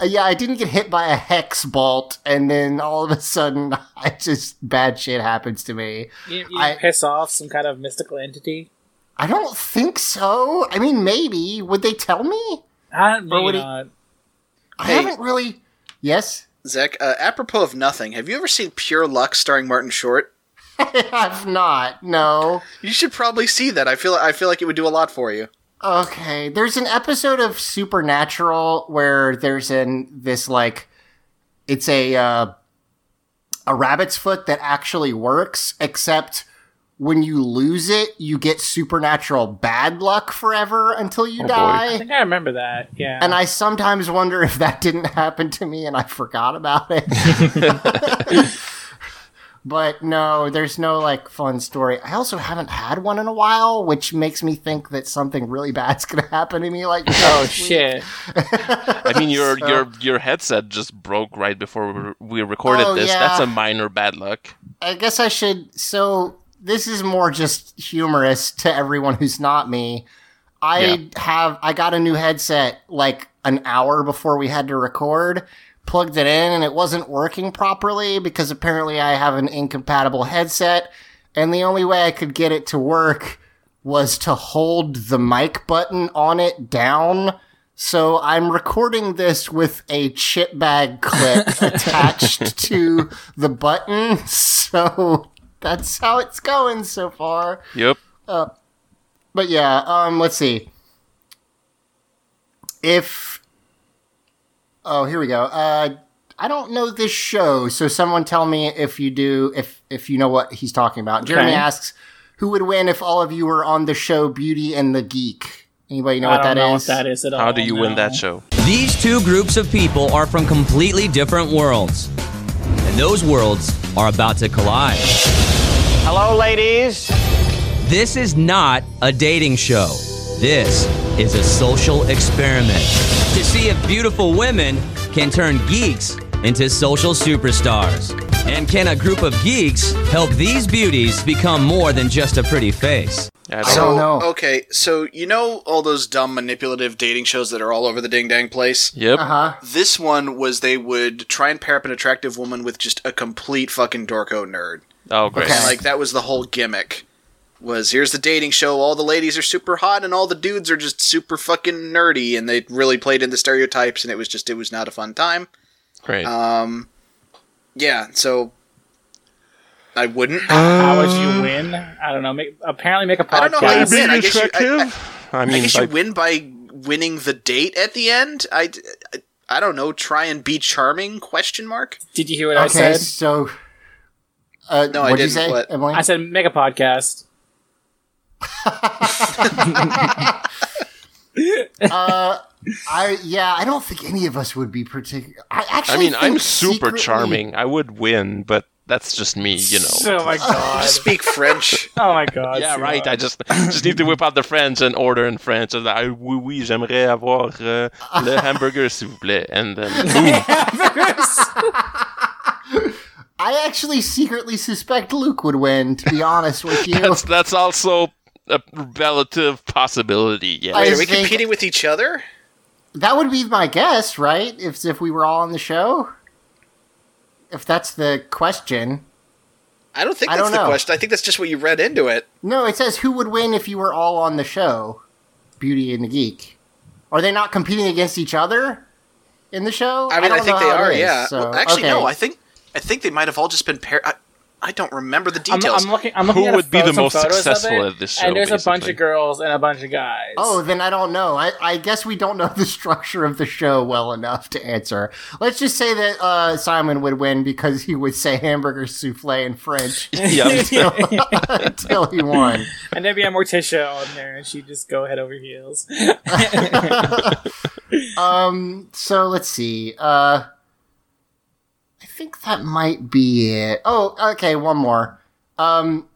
Uh, yeah, I didn't get hit by a hex bolt, and then all of a sudden, I just bad shit happens to me. you, you I- piss off some kind of mystical entity. I don't think so. I mean, maybe would they tell me? I Or maybe would he- not. I haven't really. Yes, Zach, uh, apropos of nothing, have you ever seen Pure Luck starring Martin Short? I've not. No. You should probably see that. I feel I feel like it would do a lot for you. Okay, there's an episode of Supernatural where there's an this like it's a uh, a rabbit's foot that actually works, except when you lose it, you get supernatural bad luck forever until you Oh, boy. die. I think I remember that. Yeah. And I sometimes wonder if that didn't happen to me and I forgot about it. but no, there's no like fun story. I also haven't had one in a while, which makes me think that something really bad's gonna happen to me. Like, oh shit. I mean, your So- your your headset just broke right before we, we recorded Oh, this. yeah. That's a minor bad luck. I guess I should. So this is more just humorous to everyone who's not me. I Yeah. have I got a new headset like an hour before we had to record. Plugged it in and it wasn't working properly because apparently I have an incompatible headset. And the only way I could get it to work was to hold the mic button on it down. So I'm recording this with a chip bag clip attached to the button. So that's how it's going so far. Yep. Uh, but yeah, um, let's see. If oh, here we go. Uh, I don't know this show, so someone tell me if you do, if if you know what he's talking about. Jeremy asks, "Who would win if all of you were on the show Beauty and the Geek?" Anybody know I what don't that know is? what that is at all. How do you win that show? These two groups of people are from completely different worlds. And those worlds are about to collide. Hello, ladies. This is not a dating show. This is a social experiment to see if beautiful women can turn geeks into social superstars. And can a group of geeks help these beauties become more than just a pretty face? So, Okay, so you know all those dumb manipulative dating shows that are all over the ding dang place? Yep. Uh-huh. This one was they would try and pair up an attractive woman with just a complete fucking dorko nerd. Oh, great. And like that was the whole gimmick. Was here's the dating show, all the ladies are super hot and all the dudes are just super fucking nerdy and they really played into stereotypes and it was just it was not a fun time. Great. Um yeah, so I wouldn't. How would you win? I don't know. Make, apparently, make a podcast. I don't know how you win. I guess you, I, I, I I mean, guess by- you win by winning the date at the end. I, I, I don't know. Try and be charming? Question mark. Did you hear what I Okay, said? so uh, No, I what'd you didn't. say, What? Emily? I said make a podcast. Uh, I yeah, I don't think any of us would be particular. I actually, I mean, I'm super secretly- charming. I would win, but that's just me, you know. Oh my god. Speak French. Oh my god. yeah, too right. I just just need to whip out the French and order in French. And I, oui, oui, j'aimerais avoir euh, le hamburger, s'il vous plaît. And then, boom. I actually secretly suspect Luke would win. To be honest with you, that's that's also a relative possibility. Yeah. Wait, are we competing with each other? that would be my guess, right? If if we were all on the show, if that's the question. I don't think I that's don't the know. question. I think that's just what you read into it. No, it says who would win if you were all on the show, Beauty and the Geek. Are they not competing against each other in the show? I mean, I, don't think know they are. is, yeah. so- Well, actually, okay. no. I think I think they might have all just been paired. I, I don't remember the I'm, details. I'm looking. I'm looking Who at would be the most photos of successful it, at this show, And there's a bunch of girls and a bunch of guys. Oh, then I don't know. I, I guess we don't know the structure of the show well enough to answer. Let's just say that uh, Simon would win because he would say hamburger souffle in French Yeah. until, until he won. and there'd be a Morticia on there, and she'd just go head over heels. Um, so let's see. Uh, I think that might be it. Oh, okay, one more. Um,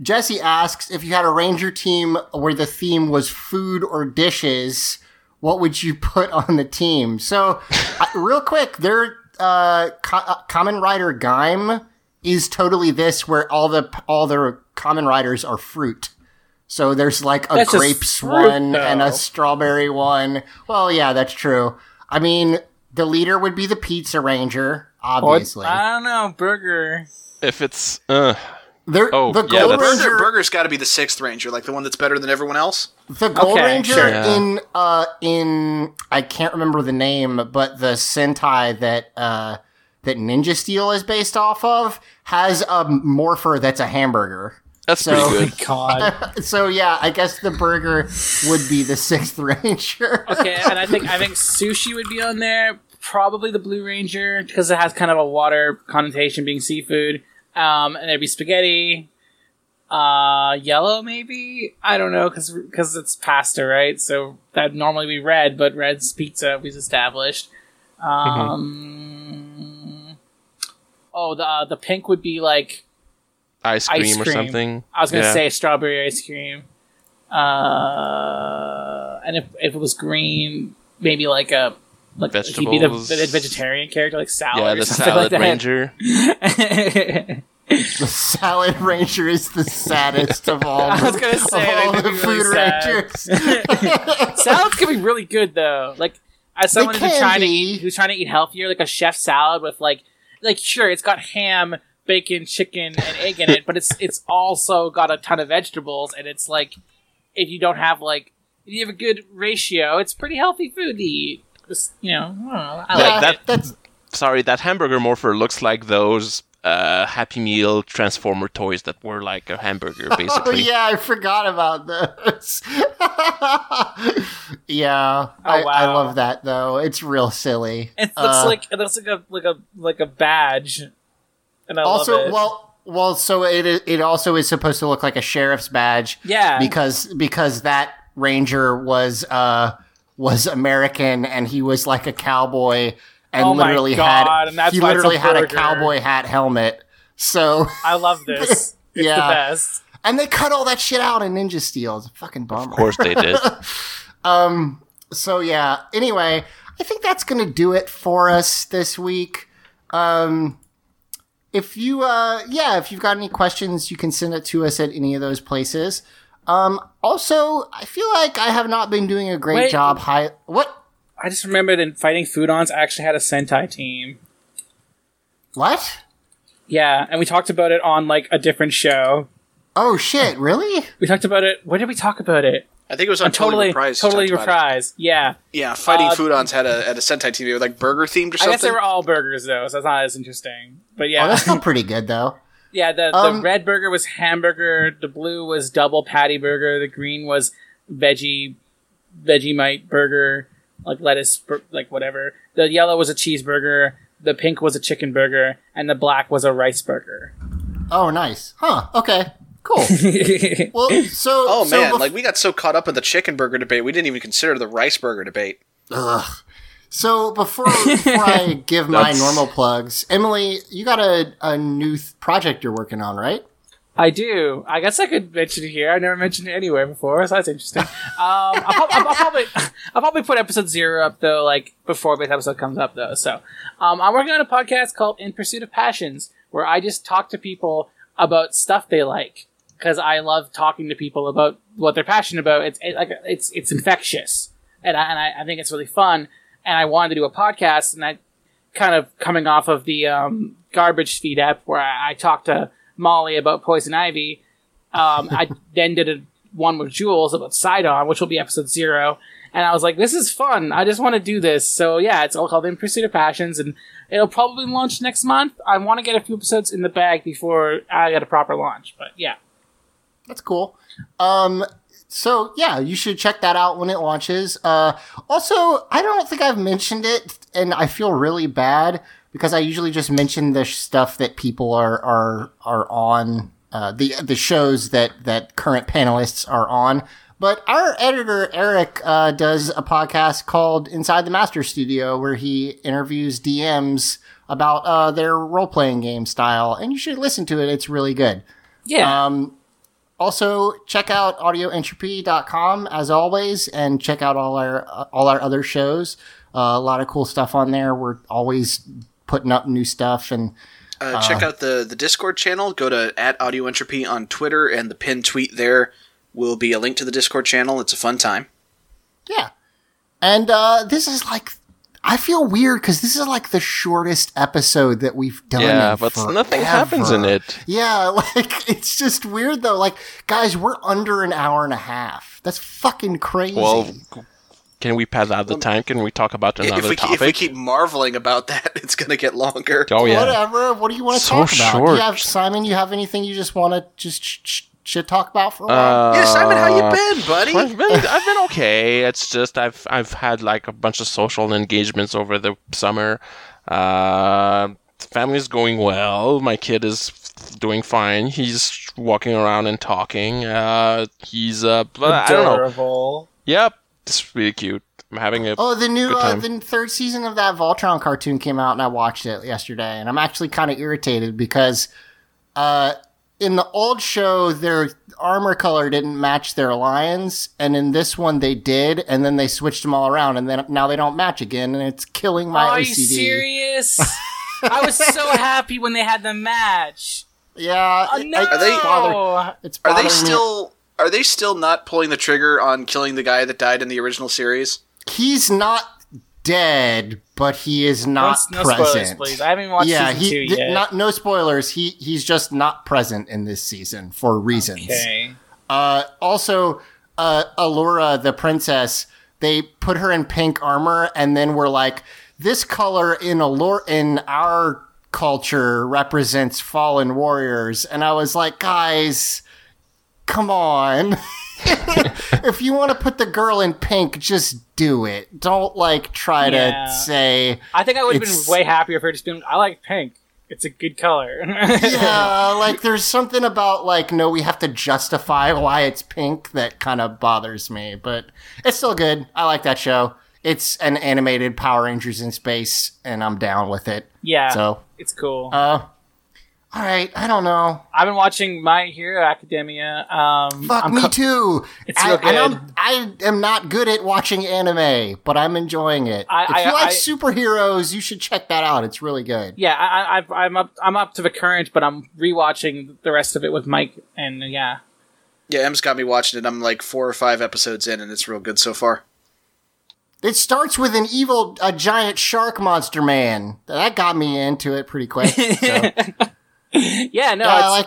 Jesse asks if you had a ranger team where the theme was food or dishes, what would you put on the team? So, uh, real quick, their uh, co- uh, Kamen Rider Gaim is totally this, where all the all the Kamen Riders are fruit. So there's like a That's grapes fruit, one and a strawberry one. Well, yeah, that's true. I mean, the leader would be the pizza ranger, obviously. I don't know, burger. if it's. Uh, There, oh, the yeah, Gold that's, Ranger, Burger's got to be the sixth ranger, like the one that's better than everyone else. the Gold Okay, Ranger sure. Yeah. in uh in I can't remember the name, but the Sentai that uh that Ninja Steel is based off of has a morpher that's a hamburger. that's So- pretty good. God. so yeah, I guess the burger would be the sixth ranger. Okay, and I think I think sushi would be on there. Probably the Blue Ranger because it has kind of a water connotation, being seafood. Um, and there'd be spaghetti. Uh, yellow maybe. I don't know because because it's pasta, right? So that'd normally be red, but red's pizza we've established. Um, oh, the uh, the pink would be like Ice cream, ice or something. I was gonna Yeah. say strawberry ice cream. Uh, and if, if it was green, maybe like a like he'd be the, Vegetables. the vegetarian character, like salad. Yeah, the something salad like ranger. the salad ranger is the saddest of all. I was gonna say, of all the could be food really sad. rangers. Salads can be really good though. Like as someone who's can trying to eat, who's trying to eat healthier, like a chef salad with like like sure it's got ham, bacon, chicken, and egg in it, but it's it's also got a ton of vegetables, and it's like if you don't have like if you have a good ratio, it's pretty healthy food to eat. Just, you know, I don't know. I That- like that, it. That's sorry, that hamburger morpher looks like those uh, Happy Meal Transformer toys that were like a hamburger, basically. Oh yeah, I forgot about those. yeah, I, I wow. love that though. It's real silly. It looks Uh, like it looks like a like a like a badge, and I also love it. well well so it it also is supposed to look like a sheriff's badge Yeah. because because that ranger was uh was american and he was like a cowboy and Oh literally God, had and that's he why a literally had a cowboy hat helmet so I love this. It's Yeah. the best. and they cut all that shit out in ninja steel it's a fucking bummer Of course they did. um so yeah anyway i think that's gonna do it for us this week um if you uh yeah if you've got any questions you can send it to us at any of those places um also i feel like i have not been doing a great Wait. job high what I just remembered in Fighting Foodons, I actually had a Sentai team. what Yeah, and we talked about it on like a different show. oh shit really We talked about it. Where did we talk about it? I think it was on On totally, Totally Reprised. totally talked about it. reprised. Yeah, Yeah, Fighting Uh, Foodons had a had a Sentai TV with like burger themed or something. I guess they were all burgers though, so that's not as interesting. But yeah, oh that's still pretty good though Yeah, the, Um, the red burger was hamburger, the blue was double patty burger, the green was veggie veggie Vegemite burger, like lettuce, bur- like whatever. The yellow was a cheeseburger, the pink was a chicken burger, and the black was a rice burger. oh nice huh okay cool well so Oh so man, bef- like we got so caught up in the chicken burger debate, we didn't even consider the rice burger debate. Ugh. So before before I give my normal plugs, Emily, you got a, a new th- project you're working on, right? I do. I guess I could mention it here. I never mentioned it anywhere before, so that's interesting. Um, I'll, I'll, I'll probably I'll probably put episode zero up though, like before this episode comes up though. So um, I'm working on a podcast called In Pursuit of Passions, where I just talk to people about stuff they like because I love talking to people about what they're passionate about. It's it, like it's it's infectious, and I, and I, I think it's really fun. And I wanted to do a podcast, and I kind of coming off of the um, garbage feed app where I, I talked to Molly about poison ivy. Um, I then did a one with Jules about Sidon, which will be episode zero. And I was like, this is fun. I just want to do this. So yeah, it's all called In Pursuit of Passions, and it'll probably launch next month. I want to get a few episodes in the bag before I get a proper launch. But yeah, That's cool. Um, so yeah, you should check that out when it launches. Uh, also, I don't think I've mentioned it, and I feel really bad because I usually just mention the stuff that people are are are on uh, the the shows that that current panelists are on. But our editor Eric uh, does a podcast called Inside the Master Studio, where he interviews DMs about uh, their role playing game style, and you should listen to it. It's really good. yeah. Um, also, check out audioentropy.com as always, and check out all our uh, all our other shows. Uh, a lot of cool stuff on there. We're always putting up new stuff, and Uh, check out the the Discord channel. Go to at Audio Entropy on Twitter, and the pinned tweet there will be a link to the Discord channel. It's a fun time. yeah. And uh, this is like, I feel weird because this is like the shortest episode that we've done. Yeah, in but nothing happens in it. Yeah, like it's just weird though. Like, guys, we're under an hour and a half. That's fucking crazy. Well, can we pass out the um, time? Can we talk about If another we, keep, if we keep marveling about that, it's going to get longer. oh yeah. Whatever. What do you want to So talk about? Do you have Simon? You have anything you just want to just sh- sh- shit talk about for a while? Uh, Yeah, Simon, how you been, buddy? I've been, I've been okay. It's just I've I've had like a bunch of social engagements over the summer. Uh, family's going well. My kid is doing fine. He's walking around and talking. Uh, he's uh, but I don't know. Adorable. Yep, it's really cute. I'm having a Oh, the new good uh, the third season of that Voltron cartoon came out, and I watched it yesterday, and I'm actually kind of irritated because, uh, in the old show, their armor color didn't match their lions, and in this one they did, and then they switched them all around, and then now they don't match again, and it's killing my Are you serious? I was so happy when they had the match. Yeah, Oh, no. Are they- it's bother- it's Are they bothering me. still are they still not pulling the trigger on killing the guy that died in the original series? He's not dead, but he is not no spoilers, present. please. I haven't watched yeah, he, two yet. Not no spoilers. He he's just not present in this season for reasons. Okay. Uh, also, uh, Allura, the princess, they put her in pink armor, and then we're like, this color in Allura in our culture represents fallen warriors, and I was like, guys, come on. if you want to put the girl in pink, just do it. Don't like try Yeah. to say. I think I would have been way happier if her just been. I like pink. It's a good color. yeah, like there's something about like no, we have to justify why it's pink that kind of bothers me, but it's still good. I like that show. It's an animated Power Rangers in space, and I'm down with it. Yeah. So, it's cool. uh, all right. I don't know. I've been watching My Hero Academia. Um, Fuck I'm me co- too. It's I, real and I'm. I am not good at watching anime, but I'm enjoying it. I- if I- you like I- superheroes, you should check that out. It's really good. Yeah, I, I, I'm up. I'm up to the current, but I'm rewatching the rest of it with Mike, and yeah, Yeah, Em's got me watching it. I'm like four or five episodes in, and it's real good so far. It starts with an evil, a giant shark monster man. That got me into it pretty quick. So. yeah. No, Yeah, I like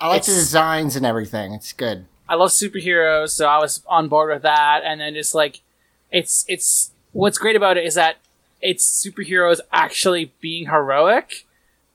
I like the designs and everything. It's good. I love superheroes, so I was on board with that. And then just like, it's it's what's great about it is that it's superheroes actually being heroic,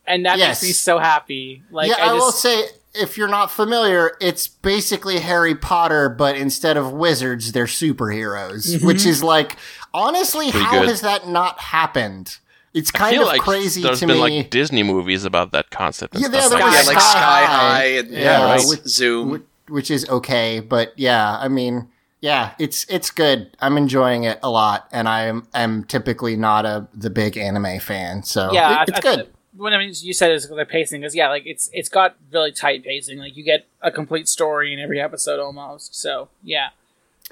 and that Yes. makes me so happy. Like, yeah, I, I, will just, say if you're not familiar, it's basically Harry Potter, but instead of wizards, they're superheroes, Mhm. which is like honestly, Pretty how good. has that not happened? It's I kind feel of like crazy There's been me. like Disney movies about that concept. And yeah, stuff there like. Yeah, like Sky High High and- yeah, yeah, right. which- Zoom. which, which is okay, but yeah, I mean, yeah, it's it's good. I'm enjoying it a lot, and I am am typically not a the big anime fan, so yeah, it- it's I, good. I, what I mean, you said is the pacing is yeah, like it's it's got really tight pacing. Like you get a complete story in every episode almost. So yeah,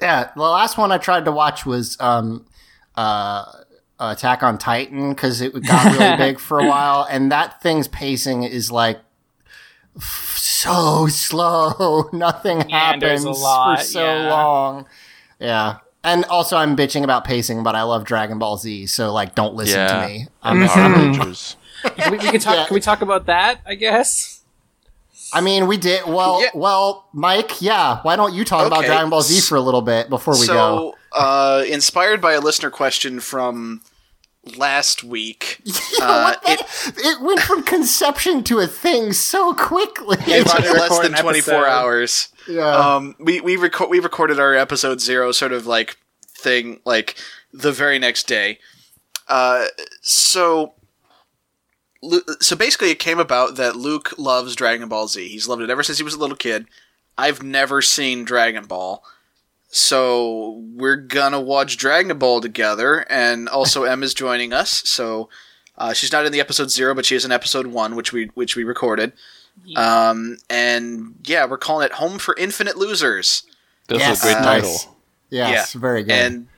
Yeah, the last one I tried to watch was um, uh, Attack on Titan because it got really big for a while, and that thing's pacing is like f- so slow. Nothing Yeah, and there's happens a lot, for so yeah. long. Yeah. And also, I'm bitching about pacing, but I love Dragon Ball Z, so like, don't listen Yeah. to me. I'm Power Rangers. we, we can talk. Can we talk about that? I guess. I mean, we did well. Well, Mike, yeah. Why don't you talk about Dragon Ball Z for a little bit before we go? so, uh, inspired by a listener question from last week, uh, it, It went from conception to a thing so quickly. in Trying less than 24 episode. hours. Yeah. Um, we we reco- we recorded our episode zero sort of like thing like the very next day. Uh, so. So basically, it came about that Luke loves Dragon Ball Z. He's loved it ever since he was a little kid. I've never seen Dragon Ball, so we're gonna watch Dragon Ball together. And also, Em is joining us. So uh, she's not in the episode zero, but she is in episode one, which we which we recorded. Um, and yeah, we're calling it Home for Infinite Losers. That's Yes, a great nice. title. Yes, very good. And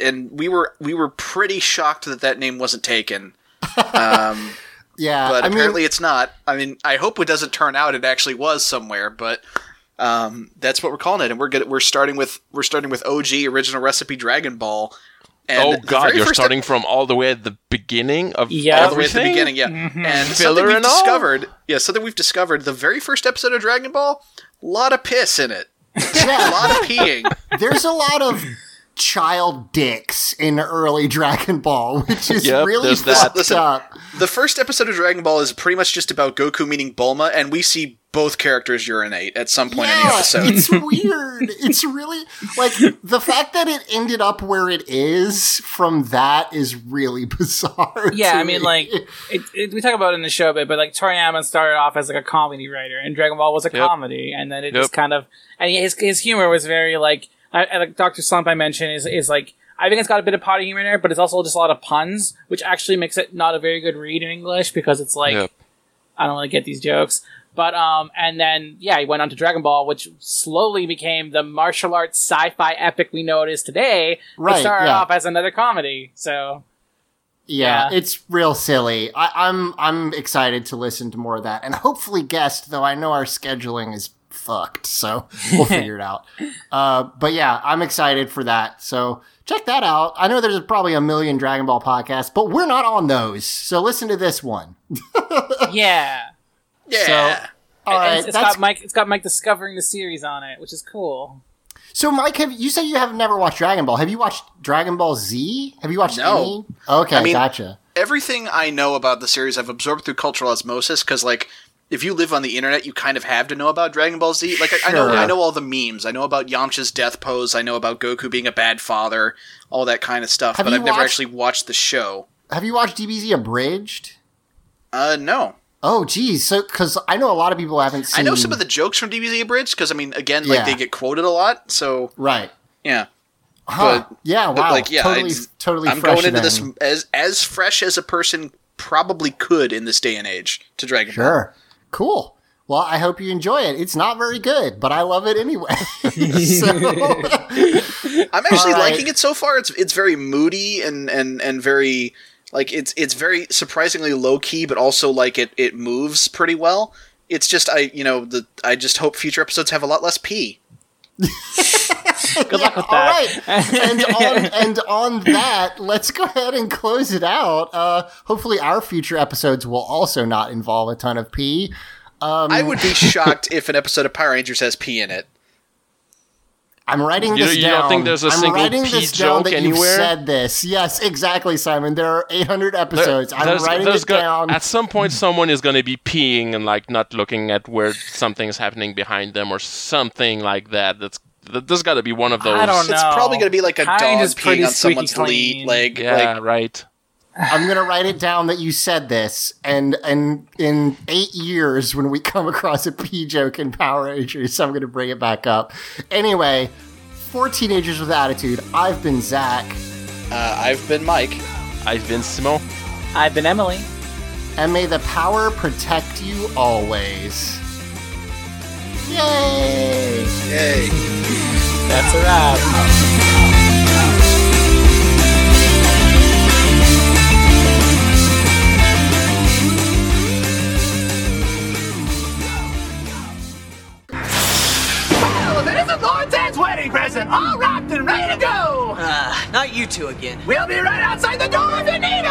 and we were we were pretty shocked that that name wasn't taken. Um, yeah, but I mean, apparently it's not. I mean, I hope it doesn't turn out it actually was somewhere, but um, that's what we're calling it. And we're good. We're starting with we're starting with OG original recipe Dragon Ball. And oh god, you're first starting from all the way at the beginning of Yeah. all the way at the beginning, yeah. Mm-hmm. And Filler something we've and all? discovered, yeah, something we've discovered. The very first episode of Dragon Ball, a lot of piss in it, Yeah. a lot of peeing. there's a lot of child dicks in early Dragon Ball, which is Yep, really there's that. fucked Listen, up. The first episode of Dragon Ball is pretty much just about Goku meeting Bulma, and we see both characters urinate at some point in the Yeah, episode. it's weird. It's really like the fact that it ended up where it is from that is really bizarre. Yeah, to I mean, me. like it, it, we talk about it in the show a bit, but like Toriyama started off as like a comedy writer, and Dragon Ball was a Yep. comedy, and then it Yep. just kind of and his his humor was very like I, I- like Doctor Slump I mentioned is is like. I think it's got a bit of potty humor in there, but it's also just a lot of puns, which actually makes it not a very good read in English because it's like Yep. I don't really get these jokes. But um, and then yeah, he went on to Dragon Ball, which slowly became the martial arts sci-fi epic we know it is today. Right, It started yeah. off as another comedy, so Yeah, Yeah. it's real silly. I, I'm I'm excited to listen to more of that, and hopefully guest. Though I know our scheduling is fucked. So we'll figure it out. Uh, but yeah, I'm excited for that. So check that out. I know there's probably a million Dragon Ball podcasts, but we're not on those. So listen to this one. yeah. Yeah. So, all And right, it's, it's that's- got Mike. It's got Mike discovering the series on it, which is cool. So, Mike, have you said you have never watched Dragon Ball? Have you watched Dragon Ball Z? Have you watched No. any? Okay, I mean, gotcha. Everything I know about the series I've absorbed through cultural osmosis because, like, if you live on the internet, you kind of have to know about Dragon Ball Z. Like, I, I know, I know all the memes. I know about Yamcha's death pose. I know about Goku being a bad father, all that kind of stuff. Have but I've never actually watched the show. Have you watched DBZ Abridged? Uh, no. Oh, geez. So, because I know a lot of people haven't seen. I know some of the jokes from DBZ Abridged because I mean, again, like Yeah. they get quoted a lot. So right. yeah. Huh. But yeah. but, Wow. like yeah, Totally. totally. I'm fresh going into this as as fresh as a person probably could in this day and age to Dragon Ball. Sure. Cool. Well, I hope you enjoy it. It's not very good, but I love it anyway. so, I'm actually All right. liking it so far. It's it's very moody and and and very like it's it's very surprisingly low key, but also like it it moves pretty well. It's just I you know the I just hope future episodes have a lot less pee. Good luck with that. right. and on and on that, let's go ahead and close it out. Uh, hopefully, our future episodes will also not involve a ton of pee. Um, I would be shocked if an episode of Power Rangers has pee in it. I'm writing this you down. don't think there's a I'm single writing pee this down joke that you've said this. Yes, exactly, Simon. There are 800 episodes. I'm writing this go- down. At some point, someone is going to be peeing and like not looking at where something's happening behind them or something like that. That's th- there's got to be one of those. I don't know. It's probably going to be like a Kind dog is pretty peeing on squeaky someone's clean. le- leg. Yeah, like, right. I'm gonna write it down that you said this, and and in eight years, when we come across a pee joke in Power Rangers, I'm gonna bring it back up. Anyway, for teenagers with attitude, I've been Zach, uh, I've been Mike. I've been Simon. I've been Emily. and may the power protect you always. Yay! Yay! That's a wrap. Wedding present, all wrapped and ready to go. Uh, not you two again. We'll be right outside the door if you need